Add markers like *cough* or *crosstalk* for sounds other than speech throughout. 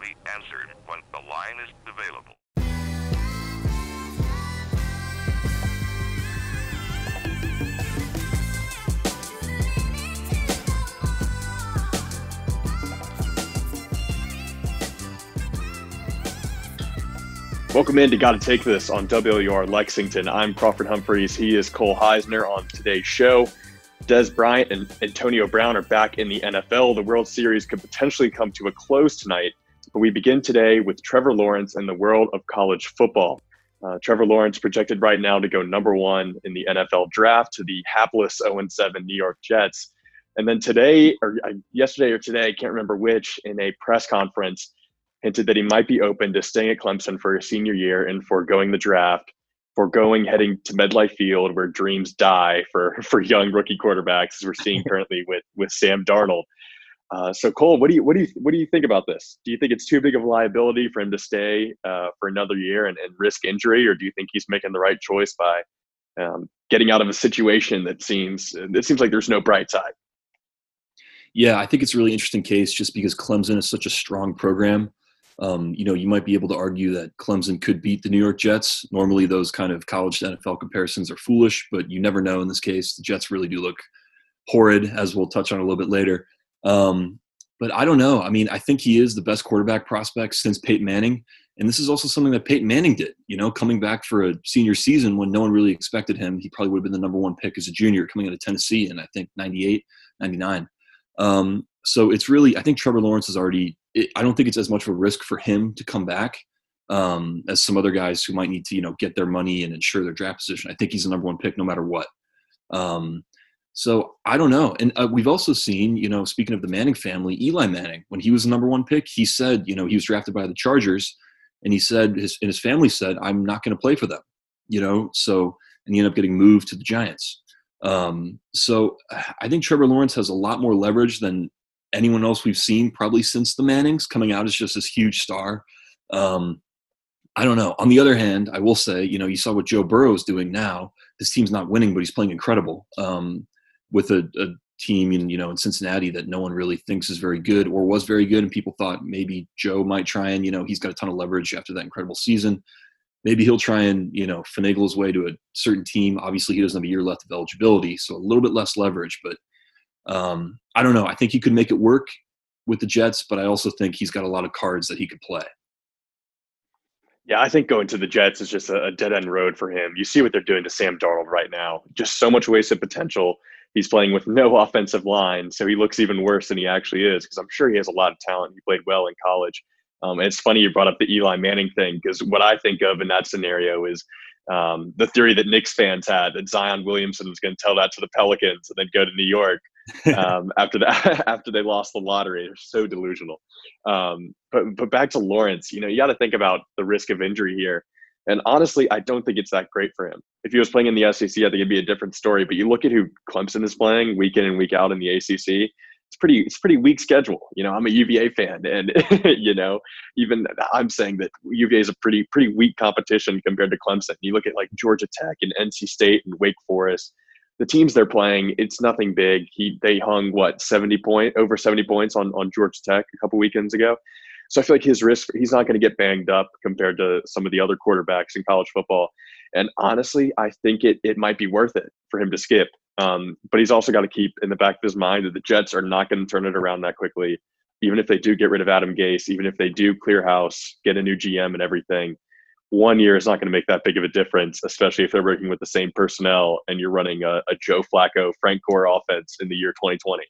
be answered once the line is available. Welcome in to Gotta Take This on WLUR Lexington. I'm Crawford Humphreys. He is Cole Heisner on today's show. Dez Bryant and Antonio Brown are back in the NFL. The World Series could potentially come to a close tonight, but we begin today with Trevor Lawrence and the world of college football. Uh, Trevor Lawrence projected right now to go number one in the NFL draft to the hapless 0 7 New York Jets. And then today, or uh, yesterday or today, I can't remember which, in a press conference, hinted that he might be open to staying at Clemson for his senior year and foregoing the draft foregoing heading to MetLife Field, where dreams die for *laughs* for young rookie quarterbacks, as we're seeing *laughs* currently with with Sam Darnold. Uh, so Cole, what do you what do you what do you think about this? Do you think it's too big of a liability for him to stay uh, for another year and, and, risk injury, or do you think he's making the right choice by um, getting out of a situation that seems it seems like there's no bright side? Yeah, I think it's a really interesting case just because Clemson is such a strong program. Um, you know, you might be able to argue that Clemson could beat the New York Jets. Normally, those kind of college to NFL comparisons are foolish, but you never know in this case. The Jets really do look horrid, as we'll touch on a little bit later. Um, but I don't know. I mean, I think he is the best quarterback prospect since Peyton Manning. And this is also something that Peyton Manning did, you know, coming back for a senior season when no one really expected him. He probably would have been the number one pick as a junior coming out of Tennessee in, I think, 98, 99. Um, so it's really, I think Trevor Lawrence is already it, I don't think it's as much of a risk for him to come back um, as some other guys who might need to, you know, get their money and ensure their draft position. I think he's the number one pick no matter what. Um, so I don't know. And uh, we've also seen, you know, speaking of the Manning family, Eli Manning, when he was the number one pick, he said, you know, he was drafted by the Chargers, and he said his and his family said, I'm not going to play for them, you know. So and he ended up getting moved to the Giants. Um, so I think Trevor Lawrence has a lot more leverage than anyone else we've seen probably since the Mannings coming out as just this huge star. Um, I don't know. On the other hand, I will say, you know, you saw what Joe Burrow is doing now. His team's not winning, but he's playing incredible um, with a, a, team in you know in Cincinnati that no one really thinks is very good or was very good, and people thought maybe Joe might try and you know he's got a ton of leverage after that incredible season. Maybe he'll try and you know finagle his way to a certain team. Obviously, he doesn't have a year left of eligibility, so a little bit less leverage, but um, I don't know. I think he could make it work with the Jets, but I also think he's got a lot of cards that he could play. Yeah, I think going to the Jets is just a, dead end road for him. You see what they're doing to Sam Darnold right now. Just so much wasted potential. He's playing with no *laughs* offensive line, so he looks even worse than he actually is because I'm sure he has a lot of talent. He played well in college. Um, it's funny you brought up the Eli Manning thing because what I think of in that scenario is um, the theory that Knicks fans had that Zion Williamson was going to tell that to the Pelicans and then go to New York *laughs* um, after that *laughs* after they lost the lottery. They're so delusional. Um, but but back to Lawrence, you know, you got to think about the risk of injury here. And honestly, I don't think it's that great for him. If he was playing in the SEC, I think it'd be a different story. But you look at who Clemson is playing week in and week out in the ACC. It's pretty. It's pretty weak schedule. You know, I'm a UVA fan, and *laughs* you know, even I'm saying that UVA is a pretty pretty weak competition compared to Clemson. You look at like Georgia Tech and NC State and Wake Forest the teams they're playing, it's nothing big. He they hung what seventy point over seventy points on on Georgia Tech a couple weekends ago. So I feel like his risk he's not going to get banged up compared to some of the other quarterbacks in college football. And honestly, I think it it might be worth it for him to skip. Um, but he's also got to keep in the back of his mind that the Jets are not going to turn it around that quickly. Even if they do get rid of Adam Gase, even if they do clear house, get a new GM and everything, one year is not going to make that big of a difference, especially if they're working with the same personnel and you're running a, a Joe Flacco, Frank Gore offense in the year 2020.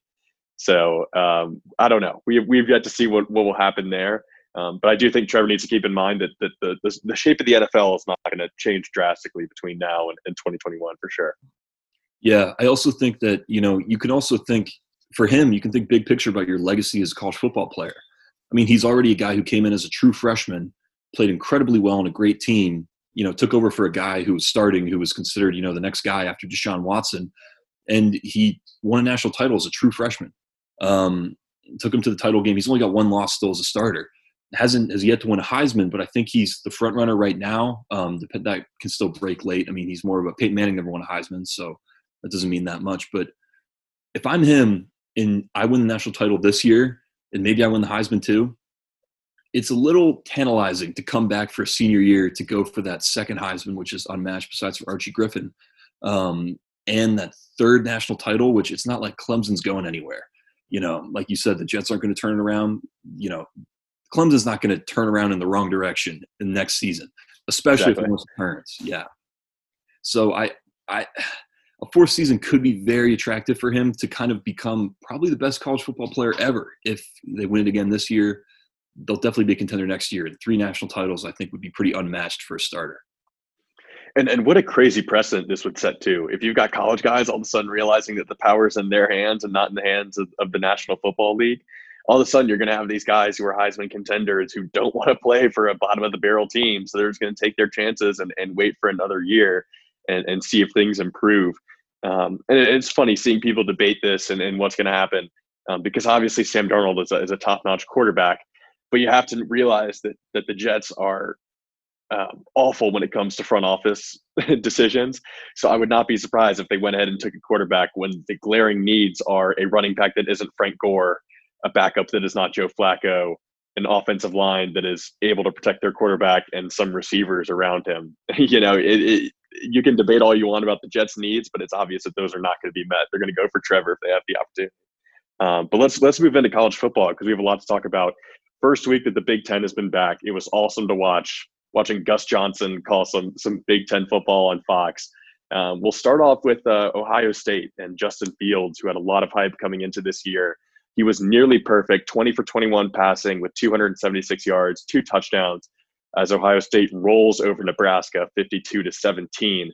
So um, I don't know. We, we've yet to see what, what will happen there. Um, but I do think Trevor needs to keep in mind that, that the, the, the shape of the NFL is not going to change drastically between now and, and 2021 for sure. Yeah, I also think that, you know, you can also think for him, you can think big picture about your legacy as a college football player. I mean, he's already a guy who came in as a true freshman played incredibly well on a great team. You know, took over for a guy who was starting, who was considered, you know, the next guy after Deshaun Watson, and he won a national title as a true freshman. Um, took him to the title game. He's only got one loss still as a starter. Hasn't has yet to win a Heisman, but I think he's the front runner right now. Um, that can still break late. I mean, he's more of a Peyton Manning never won a Heisman, so that doesn't mean that much. But if I'm him and I win the national title this year, and maybe I win the Heisman too, it's a little tantalizing to come back for a senior year to go for that second Heisman, which is unmatched besides for Archie Griffin, um, and that third national title, which it's not like Clemson's going anywhere. You know, like you said, the Jets aren't going to turn it around. You know, Clemson's not going to turn around in the wrong direction in next season, especially exactly. if it was parents. Yeah. So I, I, a fourth season could be very attractive for him to kind of become probably the best college football player ever if they win it again this year they'll definitely be a contender next year. Three national titles, I think, would be pretty unmatched for a starter. And and what a crazy precedent this would set too. If you've got college guys all of a sudden realizing that the power is in their hands and not in the hands of, of the National Football League, all of a sudden you're going to have these guys who are Heisman contenders who don't *laughs* want to play for a bottom of the barrel team, so they're just going to take their chances and, and wait for another year and, and see if things improve. Um, and it's funny seeing people debate this and, and what's going to happen um, because obviously Sam Darnold is a, is a top notch quarterback but you have to realize that that the Jets are um, awful when it comes to front office *laughs* decisions. So I would not be surprised if they went ahead and took a quarterback when the glaring needs are a running back that isn't Frank Gore, a backup that is not Joe Flacco, an offensive line that is able to protect their quarterback, and some receivers around him. *laughs* you know, it, it, you can debate all you want about the Jets' needs, but it's obvious that those are not going to be met. They're going to go for Trevor if they have the opportunity. Um, but let's let's move into college football because we have a lot to talk about first week that the Big Ten has been back, it was awesome to watch. Watching Gus Johnson call some some Big Ten football on Fox. Um, we'll start off with uh, Ohio State and Justin Fields, who had a lot of hype coming into this year. He was nearly perfect, 20 for 21 passing with 276 yards, two touchdowns, as Ohio State rolls over Nebraska, 52 to 17.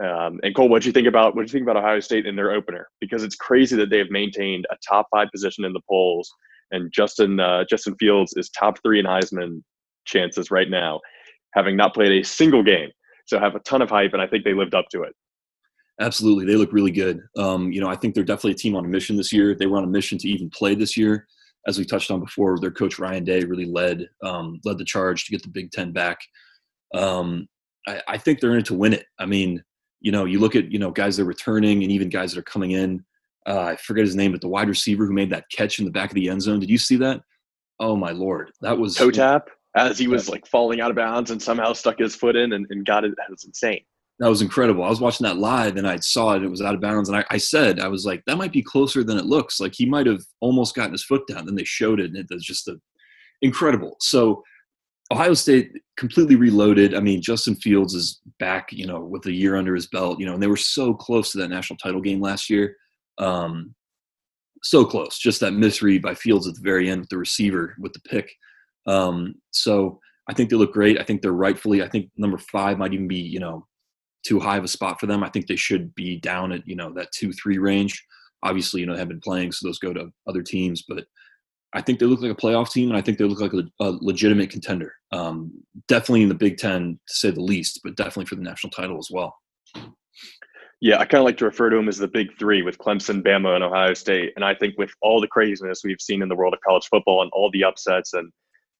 Um, and Cole, what do you think about what do you think about Ohio State in their opener? Because it's crazy that they have maintained a top five position in the polls and Justin uh, Justin Fields is top three in Heisman chances right now, having not played a single game. So have a ton of hype, and I think they lived up to it. Absolutely, they look really good. Um, you know, I think they're definitely a team on a mission this year. They were on a mission to even play this year, as we touched on before. Their coach Ryan Day really led um, led the charge to get the Big Ten back. Um, I, I think they're in it to win it. I mean, you know, you look at you know guys that are returning and even guys that are coming in uh, I forget his name, but the wide receiver who made that catch in the back of the end zone. Did you see that? Oh my lord, that was toe tap as he was like falling out of bounds and somehow stuck his foot in and, and got it. That was insane. That was incredible. I was watching that live and I saw it. It was out of bounds, and I, I said, I was like, that might be closer than it looks. Like he might have almost gotten his foot down. Then they showed it, and it was just a, incredible. So Ohio State completely reloaded. I mean, Justin Fields is back, you know, with a year under his belt, you know, and they were so close to that national title game last year. Um, so close, just that misread by Fields at the very end with the receiver with the pick. Um, so I think they look great. I think they're rightfully. I think number five might even be you know too high of a spot for them. I think they should be down at you know that two three range. Obviously, you know they have been playing, so those go to other teams. But I think they look like a playoff team, and I think they look like a, a legitimate contender. Um, definitely in the Big Ten, to say the least, but definitely for the national title as well. Yeah, I kind of like to refer to them as the big three with Clemson, Bama, and Ohio State. And I think with all the craziness we've seen in the world of college football and all the upsets, and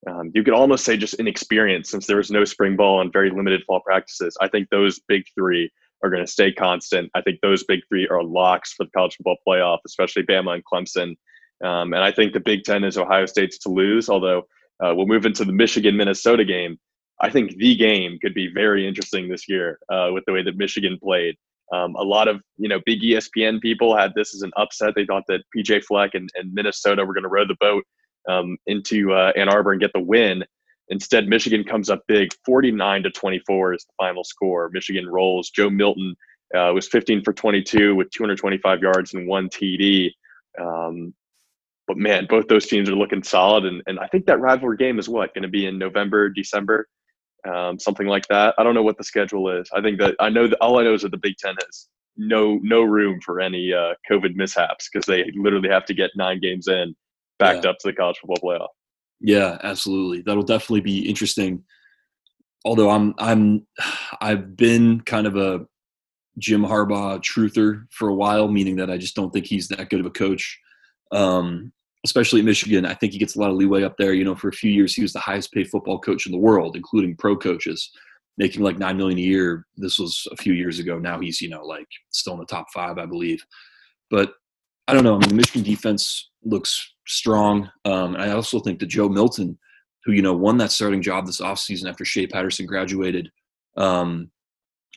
um, you could almost say just inexperience since there was no spring ball and very limited fall practices. I think those big three are going to stay constant. I think those big three are locks for the college football playoff, especially Bama and Clemson. Um, and I think the Big Ten is Ohio State's to lose, although uh, we'll move into the Michigan Minnesota game. I think the game could be very interesting this year uh, with the way that Michigan played. Um, a lot of you know big ESPN people had this as an upset. They thought that PJ Fleck and, and Minnesota were going to row the boat um, into uh, Ann Arbor and get the win. Instead, Michigan comes up big, 49 to 24 is the final score. Michigan rolls. Joe Milton uh, was 15 for 22 with 225 yards and one TD. Um, but man, both those teams are looking solid, and, and I think that rivalry game is what going to be in November, December um, something like that. I don't know what the schedule is. I think that I know that all I know is that the Big Ten has no no room for any uh, COVID mishaps because they literally have to get nine games in backed yeah. up to the college football playoff. Yeah, absolutely. That'll definitely be interesting. Although I'm I'm *sighs* I've been kind of a Jim Harbaugh truther for a while, meaning that I just don't think he's that good of a coach. Um, especially at Michigan, I think he gets a lot of leeway up there. You know, for a few years, he was the highest paid football coach in the world, including pro coaches, making like nine million a year. This was a few years ago. Now he's, you know, like still in the top five, I believe. But I don't know. I mean, the Michigan defense looks strong. Um, I also think that Joe Milton who you know won that starting job this offseason after Shea Patterson graduated. Um,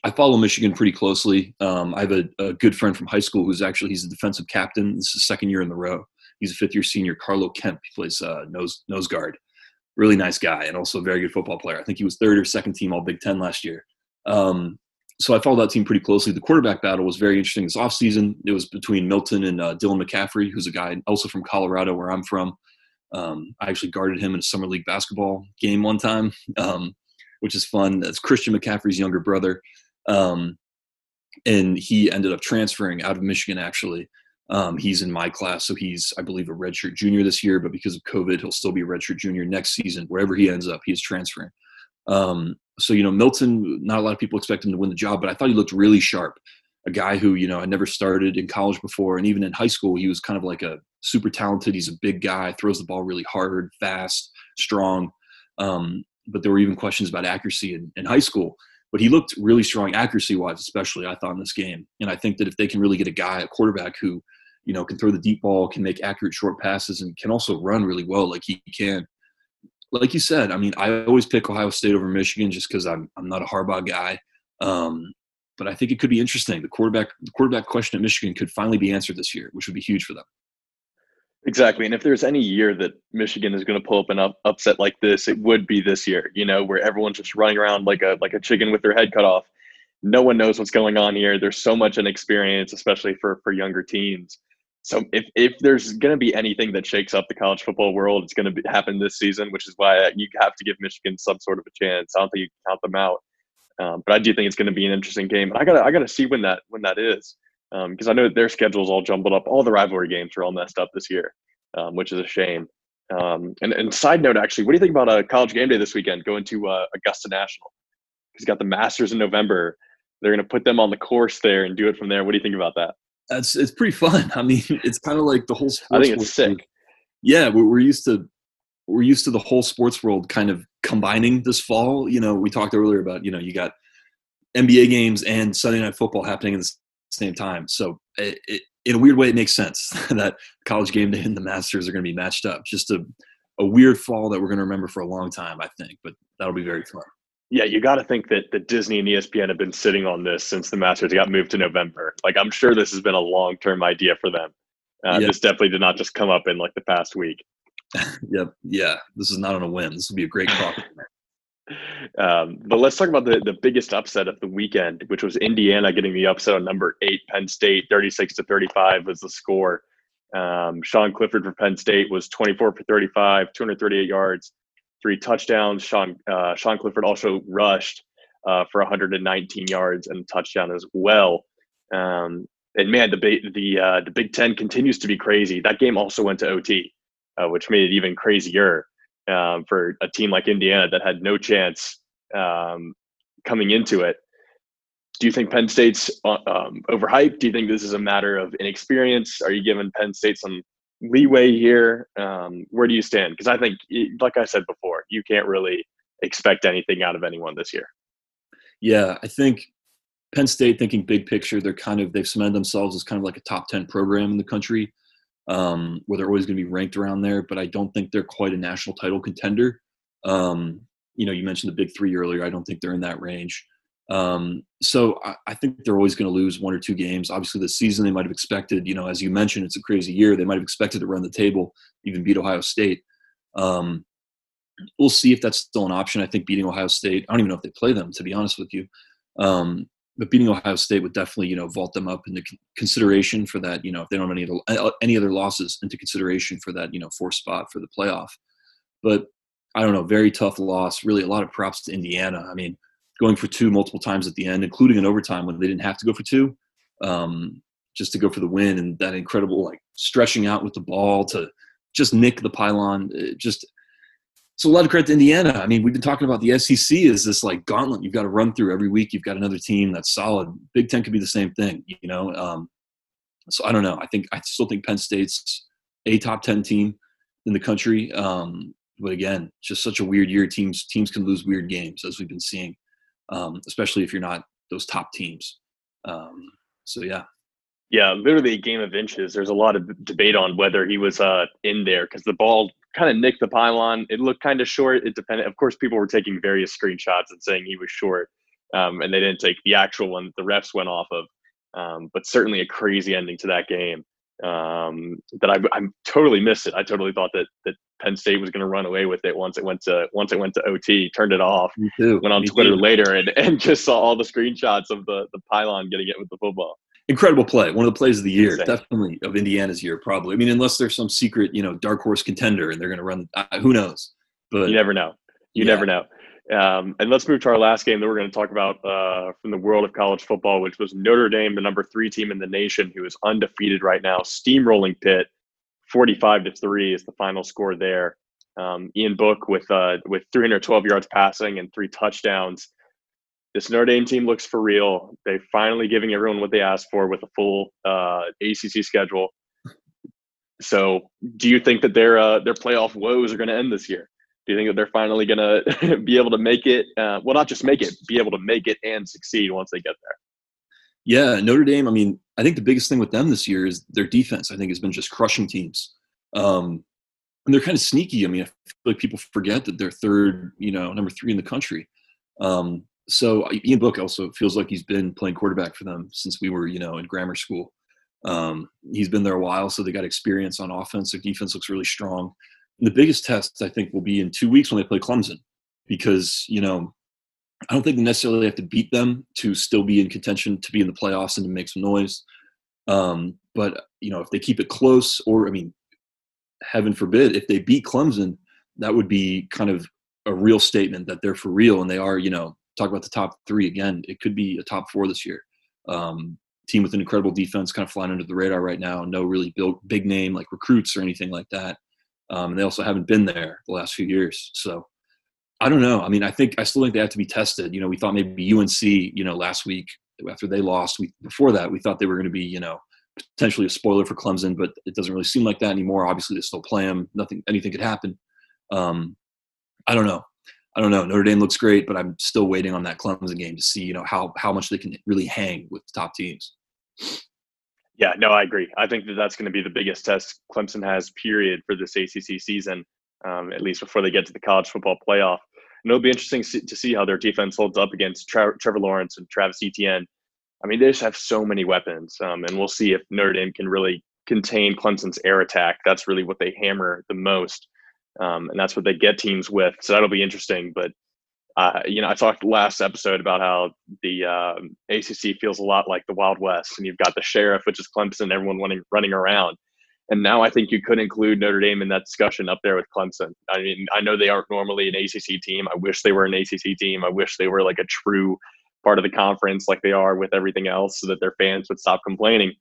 I follow Michigan pretty closely. Um, I have a, a, good friend from high school who's actually he's a defensive captain. This is second year in the row. He's a fifth year senior, Carlo Kemp. He plays uh, nose nose guard. Really nice guy and also a very good football player. I think he was third or second team All Big Ten last year. Um, so I followed that team pretty closely. The quarterback battle was very interesting this offseason. It was between Milton and uh, Dylan McCaffrey, who's a guy also from Colorado, where I'm from. Um, I actually guarded him in a summer league basketball game one time, um, which is fun. That's Christian McCaffrey's younger brother. Um, and he ended up transferring out of Michigan, actually. Um, he's in my class, so he's, I believe, a redshirt junior this year, but because of COVID, he'll still be a redshirt junior next season. Wherever he ends up, he is transferring. So, you know, Milton, not a lot of people expect him to win the job, but I thought he looked really sharp. A guy who, you know, had never started in college before. And even in high school, he was kind of like a super talented. He's a big guy, throws the ball really hard, fast, strong. Um, but there were even questions about accuracy in, in high school. But he looked really strong accuracy wise, especially I thought in this game. And I think that if they can really get a guy, a quarterback who, you know, can throw the deep ball, can make accurate short passes, and can also run really well like he can. Like you said, I mean, I always pick Ohio State over Michigan just because I'm I'm not a Harbaugh guy. Um, but I think it could be interesting. The quarterback the quarterback question at Michigan could finally be answered this year, which would be huge for them. Exactly. And if there's any year that Michigan is going to pull up an up, upset like this, it would be this year, you know, where everyone's just running around like a like a chicken with their head cut off. No one knows what's going on here. There's so much inexperience, especially for for younger teams. So if if there's going to be anything that shakes up the college football world, it's going to happen this season, which is why you have to give Michigan some sort of a chance. I don't think you can count them out, um, but I do think it's going to be an interesting game. I gotta I gotta see when that when that is because um, I know their schedule's all jumbled up. All the rivalry games are all messed up this year, um, which is a shame. Um, and, and side note, actually, what do you think about a uh, college game day this weekend going to uh, Augusta National? He's got the Masters in November. They're going to put them on the course there and do it from there. What do you think about that? That's it's pretty fun. *laughs* I mean, it's kind of like the whole. I think it's sick. Yeah, we're, we're used to we're used to the whole sports world kind of combining this fall. You know, we talked earlier about you know you got NBA games and Sunday night football happening at the same time. So it, it, in a weird way, it makes sense *laughs* that college game day and the Masters are going to be matched up. Just a, a weird fall that we're going to remember for a long time, I think, but that'll be very fun. Yeah, you got to think that, that Disney and ESPN have been sitting on this since the Masters got moved to November. Like, I'm sure this has been a long term idea for them. Uh, yep. This definitely did not just come up in like the past week. *laughs* yep. Yeah. This is not on a whim. This would be a great crop. *laughs* *laughs* Um, but let's talk about the, the biggest upset of the weekend, which was Indiana getting the upset on number eight, Penn State, 36 to 35 was the score. Um, Sean Clifford for Penn State was 24 for 35, 238 yards, three touchdowns. Sean, uh, Sean Clifford also rushed uh, for 119 yards and touchdown as well. Um, and man, the the uh, the Big Ten continues to be crazy. That game also went to OT, uh, which made it even crazier um, for a team like Indiana that had no chance um, coming into it. Do you think Penn State's uh, um, overhyped? Do you think this is a matter of inexperience? Are you giving Penn State some leeway here? Um, where do you stand? Because I think, like I said before, you can't really expect anything out of anyone this year. Yeah, I think Penn State, thinking big picture, they're kind of they've cemented themselves as kind of like a top ten program in the country um, where they're always going to be ranked around there, but I don't think they're quite a national title contender. Um, you know, you mentioned the big three earlier. I don't think they're in that range. Um, so I, I, think they're always going to lose one or two games. Obviously, this season they might have expected, you know, as you mentioned, it's a crazy year. They might have expected to run the table, even beat Ohio State. Um, we'll see if that's still an option. I think beating Ohio State, I don't even know if they play them, to be honest with you. Um, but beating Ohio State would definitely, you know, vault them up into consideration for that. You know, if they don't have any other any other losses, into consideration for that, you know, fourth spot for the playoff. But I don't know, very tough loss. Really, a lot of props to Indiana. I mean, going for two multiple times at the end, including an overtime when they didn't have to go for two, um, just to go for the win, and that incredible like stretching out with the ball to just nick the pylon. It just so a lot of credit to Indiana. I mean, we've been talking about the SEC is this like gauntlet you've got to run through every week. You've got another team that's solid. Big Ten could be the same thing, you know. Um, so I don't know. I think I still think Penn State's a top ten team in the country. Um, but again, just such a weird year. Teams teams can lose weird games as we've been seeing, um, especially if you're not those top teams. Um, so yeah. Yeah, literally a game of inches. There's a lot of debate on whether he was uh, in there because the ball kind of nicked the pylon. It looked kind of short. It depended. Of course, people were taking various screenshots and saying he was short, um, and they didn't take the actual one the refs went off of. Um, but certainly a crazy ending to that game um, that I, I totally missed it. I totally thought that that Penn State was going to run away with it once it went to once it went to OT. Turned it off. Went on Me Twitter too. later and, and just saw all the screenshots of the the pylon getting it with the football. incredible play. One of the plays of the year, Insane. definitely of Indiana's year, probably. I mean, unless there's some secret, you know, dark horse contender and they're going to run. Uh, who knows? But You never know. You Yeah. never know. Um, and let's move to our last game that we're going to talk about uh, from the world of college football, which was Notre Dame, the number three team in the nation, who is undefeated right now, steamrolling Pitt, forty-five to three is the final score there. Um, Ian Book with uh, with 312 yards passing and three touchdowns. This Notre Dame team looks for real. They're finally giving everyone what they asked for with a full uh, ACC schedule. So, do you think that their uh, their playoff woes are going to end this year? Do you think that they're finally going *laughs* to be able to make it? Uh, well, not just make it, be able to make it and succeed once they get there. Yeah, Notre Dame. I mean, I think the biggest thing with them this year is their defense. I think has been just crushing teams, um, and they're kind of sneaky. I mean, I feel like people forget that they're third, you know, number three in the country. Um, so Ian Book also feels like he's been playing quarterback for them since we were, you know, in grammar school. Um, he's been there a while, so they got experience on offense. Their defense looks really strong. The biggest test, I think, will be in two weeks when they play Clemson, because you know I don't think they necessarily have to beat them to still be in contention to be in the playoffs and to make some noise. Um, but you know, if they keep it close, or I mean, heaven forbid, if they beat Clemson, that would be kind of a real statement that they're for real and they are. You know, talk about the top three again. It could be a top four this year. Um, team with an incredible defense, kind of flying under the radar right now. No really built big name like recruits or anything like that. Um, and they also haven't been there the last few years. So I don't know. I mean, I think I still think they have to be tested. You know, we thought maybe UNC, you know, last week after they lost, we before that we thought they were going to be, you know, potentially a spoiler for Clemson, but it doesn't really seem like that anymore. Obviously, they still play them. Nothing, anything could happen. Um, I don't know. I don't know. Notre Dame looks great, but I'm still waiting on that Clemson game to see, you know, how how much they can really hang with the top teams. Yeah, no, I agree. I think that that's going to be the biggest test Clemson has, period, for this ACC season, um, at least before they get to the college football playoff. And it'll be interesting to see how their defense holds up against Tra- Trevor Lawrence and Travis Etienne. I mean, they just have so many weapons, um, and we'll see if Notre Dame can really contain Clemson's air attack. That's really what they hammer the most, um, and that's what they get teams with. So that'll be interesting. But uh, you know, I talked last episode about how the um, ACC feels a lot like the Wild West, and you've got the sheriff, which is Clemson, everyone running running around. And now I think you could include Notre Dame in that discussion up there with Clemson. I mean, I know they aren't normally an ACC team. I wish they were an ACC team. I wish they were like a true part of the conference, like they are with everything else, so that their fans would stop complaining.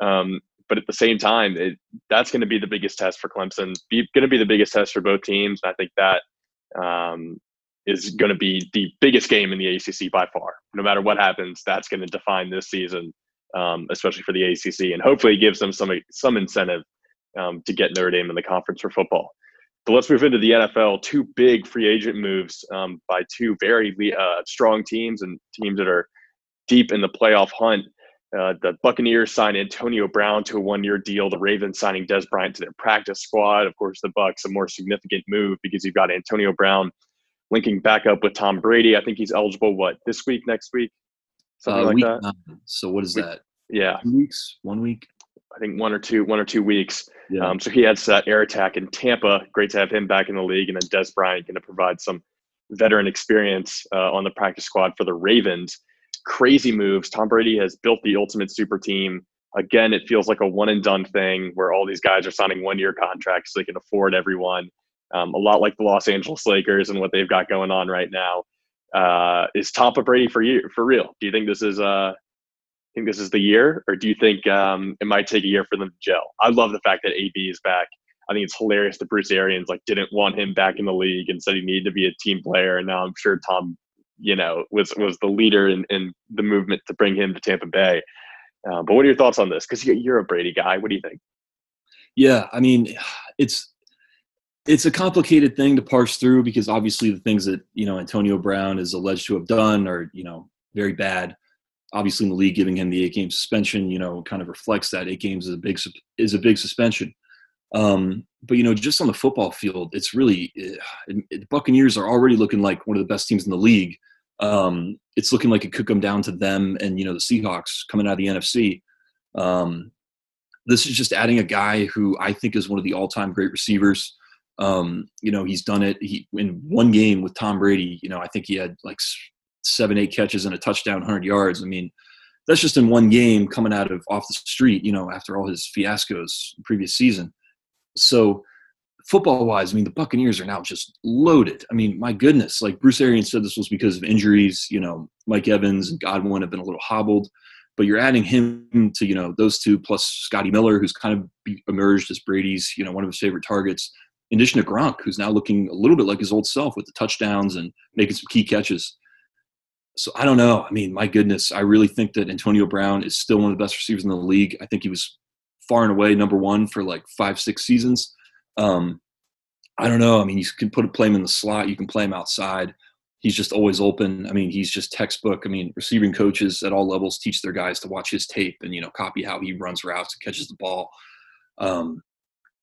Um, but at the same time, it, that's going to be the biggest test for Clemson. Going to be the biggest test for both teams. And I think that um, is going to be the biggest game in the ACC by far. No matter what happens, that's going to define this season, um, especially for the ACC, and hopefully gives them some some incentive um, to get Notre Dame in the conference for football. But let's move into the NFL. Two big free agent moves um, by two very uh, strong teams and teams that are deep in the playoff hunt. Uh, the Buccaneers signed Antonio Brown to a one-year deal. The Ravens signing Dez Bryant to their practice squad. Of course, the Bucks a more significant move because you've got Antonio Brown linking back up with Tom Brady. I think he's eligible. What this week, next week, something Uh, like week that. nine. So what is Week- that? Yeah, Two weeks? One week? I think one or two, one or two weeks. Yeah. Um, so he adds to that air attack in Tampa. Great to have him back in the league, and then Dez Bryant going to provide some veteran experience uh, on the practice squad for the Ravens. Crazy moves. Tom Brady has built the ultimate super team. Again, it feels like a one and done thing where all these guys are signing one year contracts so they can afford everyone. Um, a lot like the Los Angeles Lakers and what they've got going on right now. Uh, is Tampa Brady for you for real? Do you think this is uh, think this is the year, or do you think um, it might take a year for them to gel? I love the fact that AB is back. I think it's hilarious that Bruce Arians like didn't want him back in the league and said he needed to be a team player, and now I'm sure Tom, you know, was was the leader in, in the movement to bring him to Tampa Bay. Uh, but what are your thoughts on this? Because you're a Brady guy. What do you think? Yeah, I mean, it's it's a complicated thing to parse through because obviously the things that you know Antonio Brown is alleged to have done are you know very bad. Obviously, in the league, giving him the eight game suspension, you know, kind of reflects that eight games is a big is a big suspension. Um, but you know, just on the football field, it's really eh, the Buccaneers are already looking like one of the best teams in the league. Um, it's looking like it could come down to them and you know the Seahawks coming out of the NFC. Um, this is just adding a guy who I think is one of the all-time great receivers. Um, you know, he's done it. He in one game with Tom Brady. You know, I think he had like seven, eight catches and a touchdown, 100 yards. I mean, that's just in one game coming out of off the street. You know, after all his fiascos previous season. So football wise, I mean, the Buccaneers are now just loaded. I mean, my goodness, like Bruce Arians said, this was because of injuries. You know, Mike Evans and Godwin have been a little hobbled, but you're adding him to, you know, those two plus Scotty Miller, who's kind of emerged as Brady's, you know, one of his favorite targets, in addition to Gronk, who's now looking a little bit like his old self with the touchdowns and making some key catches. So I don't know. I mean, my goodness, I really think that Antonio Brown is still one of the best receivers in the league. I think he was far and away number one for like five, six seasons. Um, I don't know. I mean, you can put a play him in the slot. You can play him outside. He's just always open. I mean, he's just textbook. I mean, receiving coaches at all levels teach their guys to watch his tape and you know copy how he runs routes and catches the ball. Um,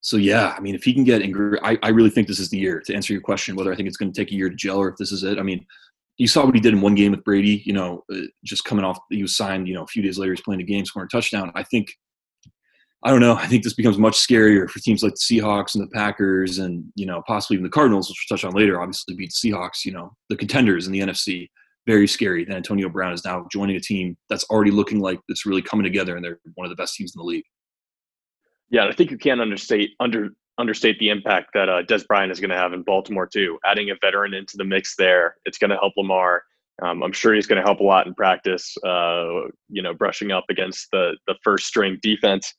so yeah, I mean, if he can get, ingr- I, I really think this is the year to answer your question whether I think it's going to take a year to gel or if this is it. I mean, you saw what he did in one game with Brady. You know, uh, just coming off, he was signed. You know, a few days later, he's playing a game, scoring a touchdown. I think I don't know. I think this becomes much scarier for teams like the Seahawks and the Packers and, you know, possibly even the Cardinals, which we'll touch on later, obviously beat the Seahawks, you know, the contenders in the NFC. Very scary that Antonio Brown is now joining a team that's already looking like it's really coming together and they're one of the best teams in the league. Yeah, I think you can't understate under understate the impact that uh, Dez Bryant is going to have in Baltimore too. Adding a veteran into the mix there, it's going to help Lamar. Um, I'm sure he's going to help a lot in practice. Uh, you know, brushing up against the the first string defense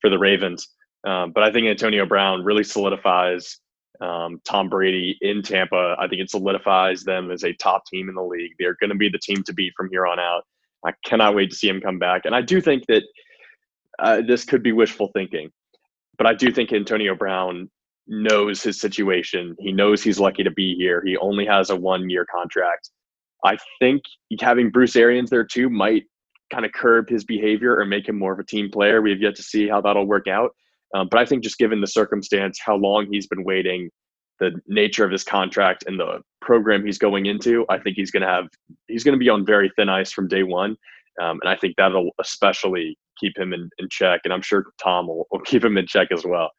for the Ravens. Um, but I think Antonio Brown really solidifies um, Tom Brady in Tampa. I think it solidifies them as a top team in the league. They're going to be the team to beat from here on out. I cannot wait to see him come back. And I do think that uh, this could be wishful thinking, but I do think Antonio Brown knows his situation. He knows he's lucky to be here. He only has a one year contract. I think having Bruce Arians there too might kind of curb his behavior or make him more of a team player. We have yet to see how that'll work out. Um, but I think just given the circumstance, how long he's been waiting, the nature of his contract and the program he's going into, I think he's going to have he's going to be on very thin ice from day one, um, and I think that'll especially keep him in, in check. And I'm sure Tom will, will *laughs* keep him in check as well.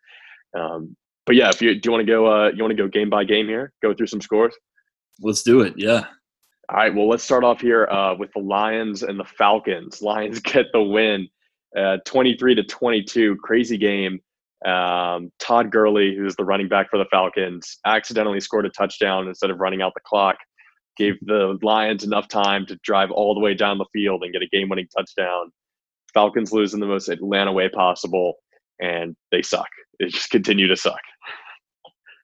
Um, but yeah, if you do you want to go uh, you want to go game by game here, go through some scores. Let's do it. Yeah. All right. Well, let's start off here uh, with the Lions and the Falcons. *laughs* Lions get the win, uh, 23 to 22. Crazy game. Um, Todd Gurley, who's the running back for the Falcons, accidentally scored a touchdown instead of running out the clock. Gave the Lions enough time to drive all the way down the field and get a game-winning touchdown. Falcons lose in the most Atlanta way possible, and they suck. They just continue to suck.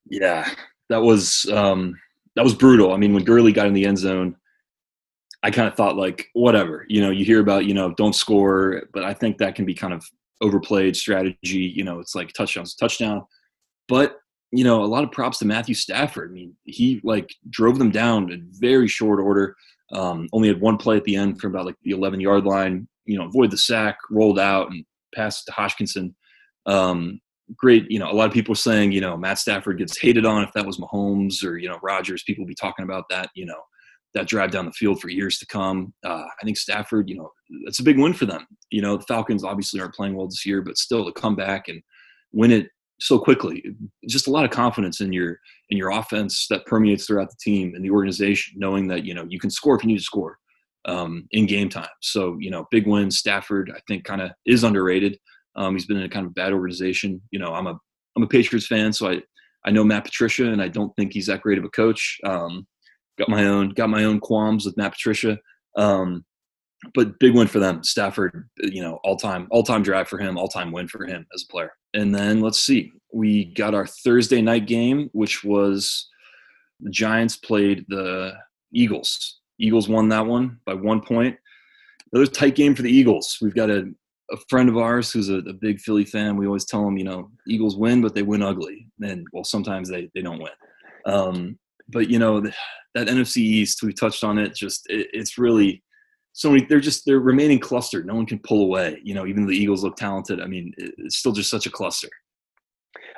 Yeah, that was um, that was brutal. I mean, when Gurley got in the end zone, I kind of thought like, whatever. You know, you hear about you know don't score, but I think that can be kind of overplayed strategy. You know, it's like touchdowns, touchdown. But you know, a lot of props to Matthew Stafford. I mean, he like drove them down in very short order. Um, only had one play at the end from about like the 11 yard line. You know, avoid the sack, rolled out and passed to Hockenson. Um, great, you know, a lot of people saying, you know, Matt Stafford gets hated on if that was Mahomes or, you know, Rodgers. People be talking about that, you know, that drive down the field for years to come. Uh, I think Stafford, you know, that's a big win for them. You know, the Falcons obviously aren't playing well this year, but still to come back and win it so quickly, just a lot of confidence in your in your offense that permeates throughout the team and the organization, knowing that you know you can score if you need to score um, in game time. So you know, big win. Stafford, I think, kind of is underrated. Um, he's been in a kind of bad organization. You know, I'm a I'm a Patriots fan, so I I know Matt Patricia, and I don't think he's that great of a coach. Um, got my own got my own qualms with Matt Patricia, um, but big win for them. Stafford, you know, all time all time drive for him, all time win for him as a player. And then let's see, we got our Thursday night game, which was the Giants played the Eagles. Eagles won that one by one point. Another tight game for the Eagles. We've got a a friend of ours who's a, a, big Philly fan, we always tell him, you know, Eagles win, but they win ugly. And well, sometimes they, they don't win. Um, but you know, that NFC East, we touched on it. Just it, it's really so many. They're just they're remaining clustered. No one can pull away. You know, even the Eagles look talented. I mean, it's still just such a cluster.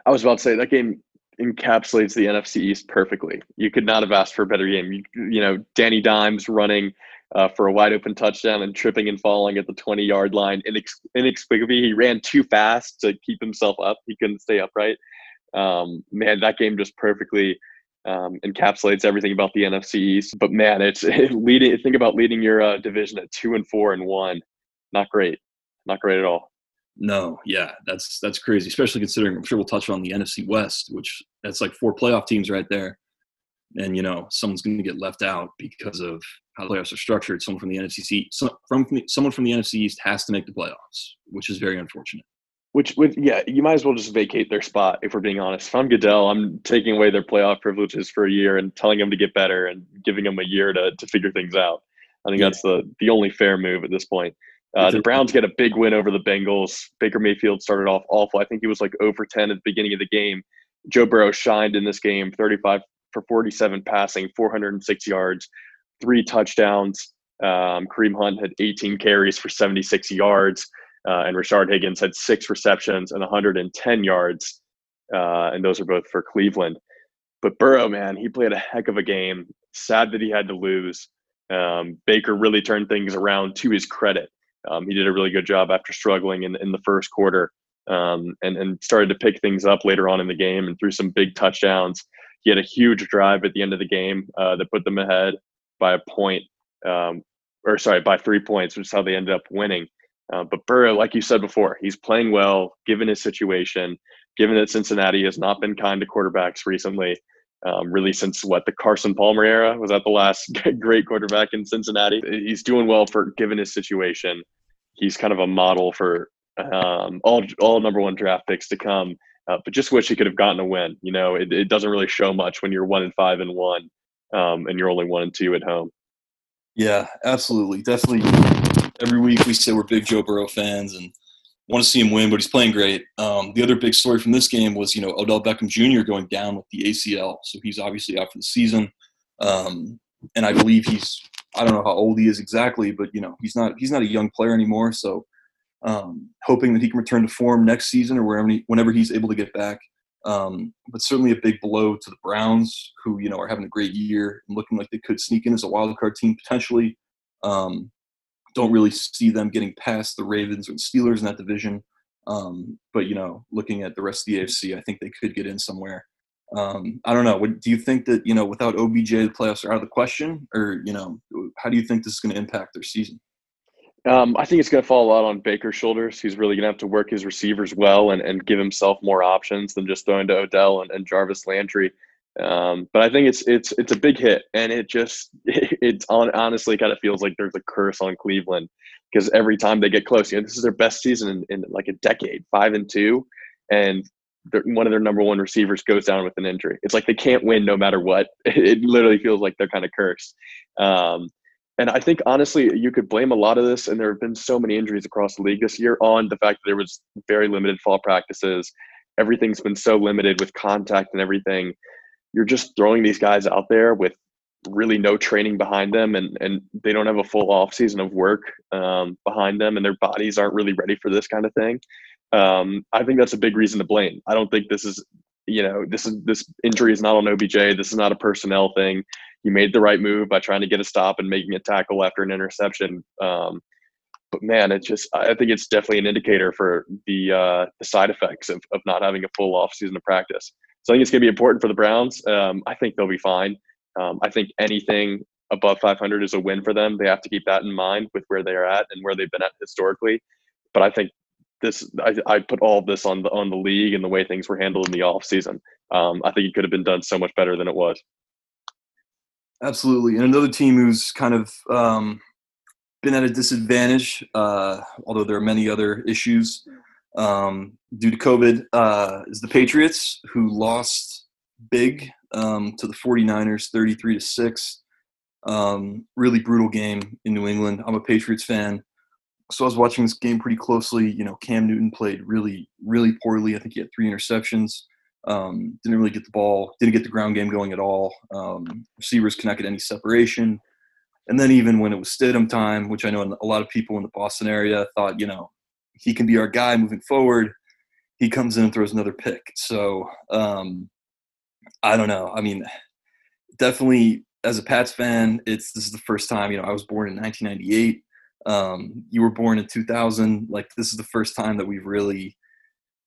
I was about to say that game encapsulates the NFC East perfectly. You could not have asked for a better game. You, you know, Danny Dimes running uh, for a wide open touchdown and tripping and falling at the 20 yard line. Inex- inexplicably, he ran too fast to keep himself up. He couldn't stay upright. Um, man, that game just perfectly um, encapsulates everything about the NFC East. But man, it's *laughs* it leading. Think about leading your uh, division at two and four and one. Not great. Not great at all. No, yeah, that's that's crazy. Especially considering I'm sure we'll touch on the NFC West, which that's like four playoff teams right there. And you know, someone's going to get left out because of how the playoffs are structured. Someone from the NFC, from someone from the NFC East has to make the playoffs, which is very unfortunate. Which with yeah, you might as well just vacate their spot if we're being honest. If I'm Goodell, I'm taking away their playoff privileges for a year and telling them to get better and giving them a year to to figure things out. I think yeah. that's the the only fair move at this point. Uh, the Browns get a big win over the Bengals. Baker Mayfield started off awful. I think he was like over 10 at the beginning of the game. Joe Burrow shined in this game, 35 for 47 passing, 406 yards, three touchdowns. Um, Kareem Hunt had 18 carries for 76 yards. Uh, and Rashard Higgins had six receptions and 110 yards. Uh, and those are both for Cleveland. But Burrow, man, he played a heck of a game. Sad that he had to lose. Um, Baker really turned things around to his credit. Um, he did a really good job after struggling in, in the first quarter um, and, and started to pick things up later on in the game and threw some big touchdowns. He had a huge drive at the end of the game uh, that put them ahead by a point, um, or sorry, by three points, which is how they ended up winning. Uh, but Burrow, like you said before, he's playing well given his situation, given that Cincinnati has not been kind to quarterbacks recently. Um, really, since what the Carson Palmer era was that the last *laughs* great quarterback in Cincinnati. He's doing well for given his situation. He's kind of a model for um, all all number one draft picks to come. Uh, but just wish he could have gotten a win. You know, it, it doesn't really show much when you're one and five and one, um, and you're only one and two at home. Yeah, absolutely, definitely every week we say we're big Joe Burrow fans and want to see him win, but he's playing great. Um, the other big story from this game was, you know, Odell Beckham Jr. going down with the ACL, so he's obviously out for the season. Um, and I believe he's, I don't know how old he is exactly, but you know, he's not he's not a young player anymore. So, um, hoping that he can return to form next season or wherever he, whenever he's able to get back. Um, but certainly a big blow to the Browns, who you know are having a great year and looking like they could sneak in as a wild card team potentially. Um, don't really see them getting past the Ravens or the Steelers in that division. Um, but you know, looking at the rest of the AFC, I think they could get in somewhere. Um, I don't know. What, do you think that you know, without OBJ, the playoffs are out of the question, or you know, how do you think this is going to impact their season? Um, I think it's going to fall a lot on Baker's shoulders. He's really going to have to work his receivers well and, and give himself more options than just throwing to Odell and, and Jarvis Landry. Um, but I think it's it's it's a big hit, and it just *laughs* it, it honestly kind of feels like there's a curse on Cleveland because every time they get close, you know, this is their best season in, in like a decade, five and two, and one of their number one receivers goes down with an injury. It's like they can't win no matter what. *laughs* It literally feels like they're kind of cursed. Um, and I think honestly, you could blame a lot of this, and there have been so many injuries across the league this year on the fact that there was very limited fall practices. Everything's been so limited with contact and everything you're just throwing these guys out there with really no training behind them and, and they don't have a full off season of work um, behind them and their bodies aren't really ready for this kind of thing. Um, I think that's a big reason to blame. I don't think this is, you know, this is this injury is not on OBJ. This is not a personnel thing. You made the right move by trying to get a stop and making a tackle after an interception. Um, but man, it's just I think it's definitely an indicator for the uh, side effects of, of not having a full off season of practice. So I think it's going to be important for the Browns. Um, I think they'll be fine. Um, I think anything above 500 is a win for them. They have to keep that in mind with where they are at and where they've been at historically. But I think this, I, I put all of this on the on the league and the way things were handled in the off season. Um, I think it could have been done so much better than it was. Absolutely, and another team who's kind of um, been at a disadvantage, uh, although there are many other issues um, due to COVID uh, is the Patriots, who lost big um, to the 49ers 33 to 6. Um, really brutal game in New England. I'm a Patriots fan. So I was watching this game pretty closely. You know, Cam Newton played really, really poorly. I think he had three interceptions. Um, didn't really get the ball, didn't get the ground game going at all. Um, receivers could not get any separation. And then even when it was Stidham time, which I know a lot of people in the Boston area thought, you know, he can be our guy moving forward. he comes in and throws another pick. So um, I don't know. I mean, definitely as a Pats fan, it's this is the first time. You know, I was born in 1998. Um, you were born in 2000. Like this is the first time that we've really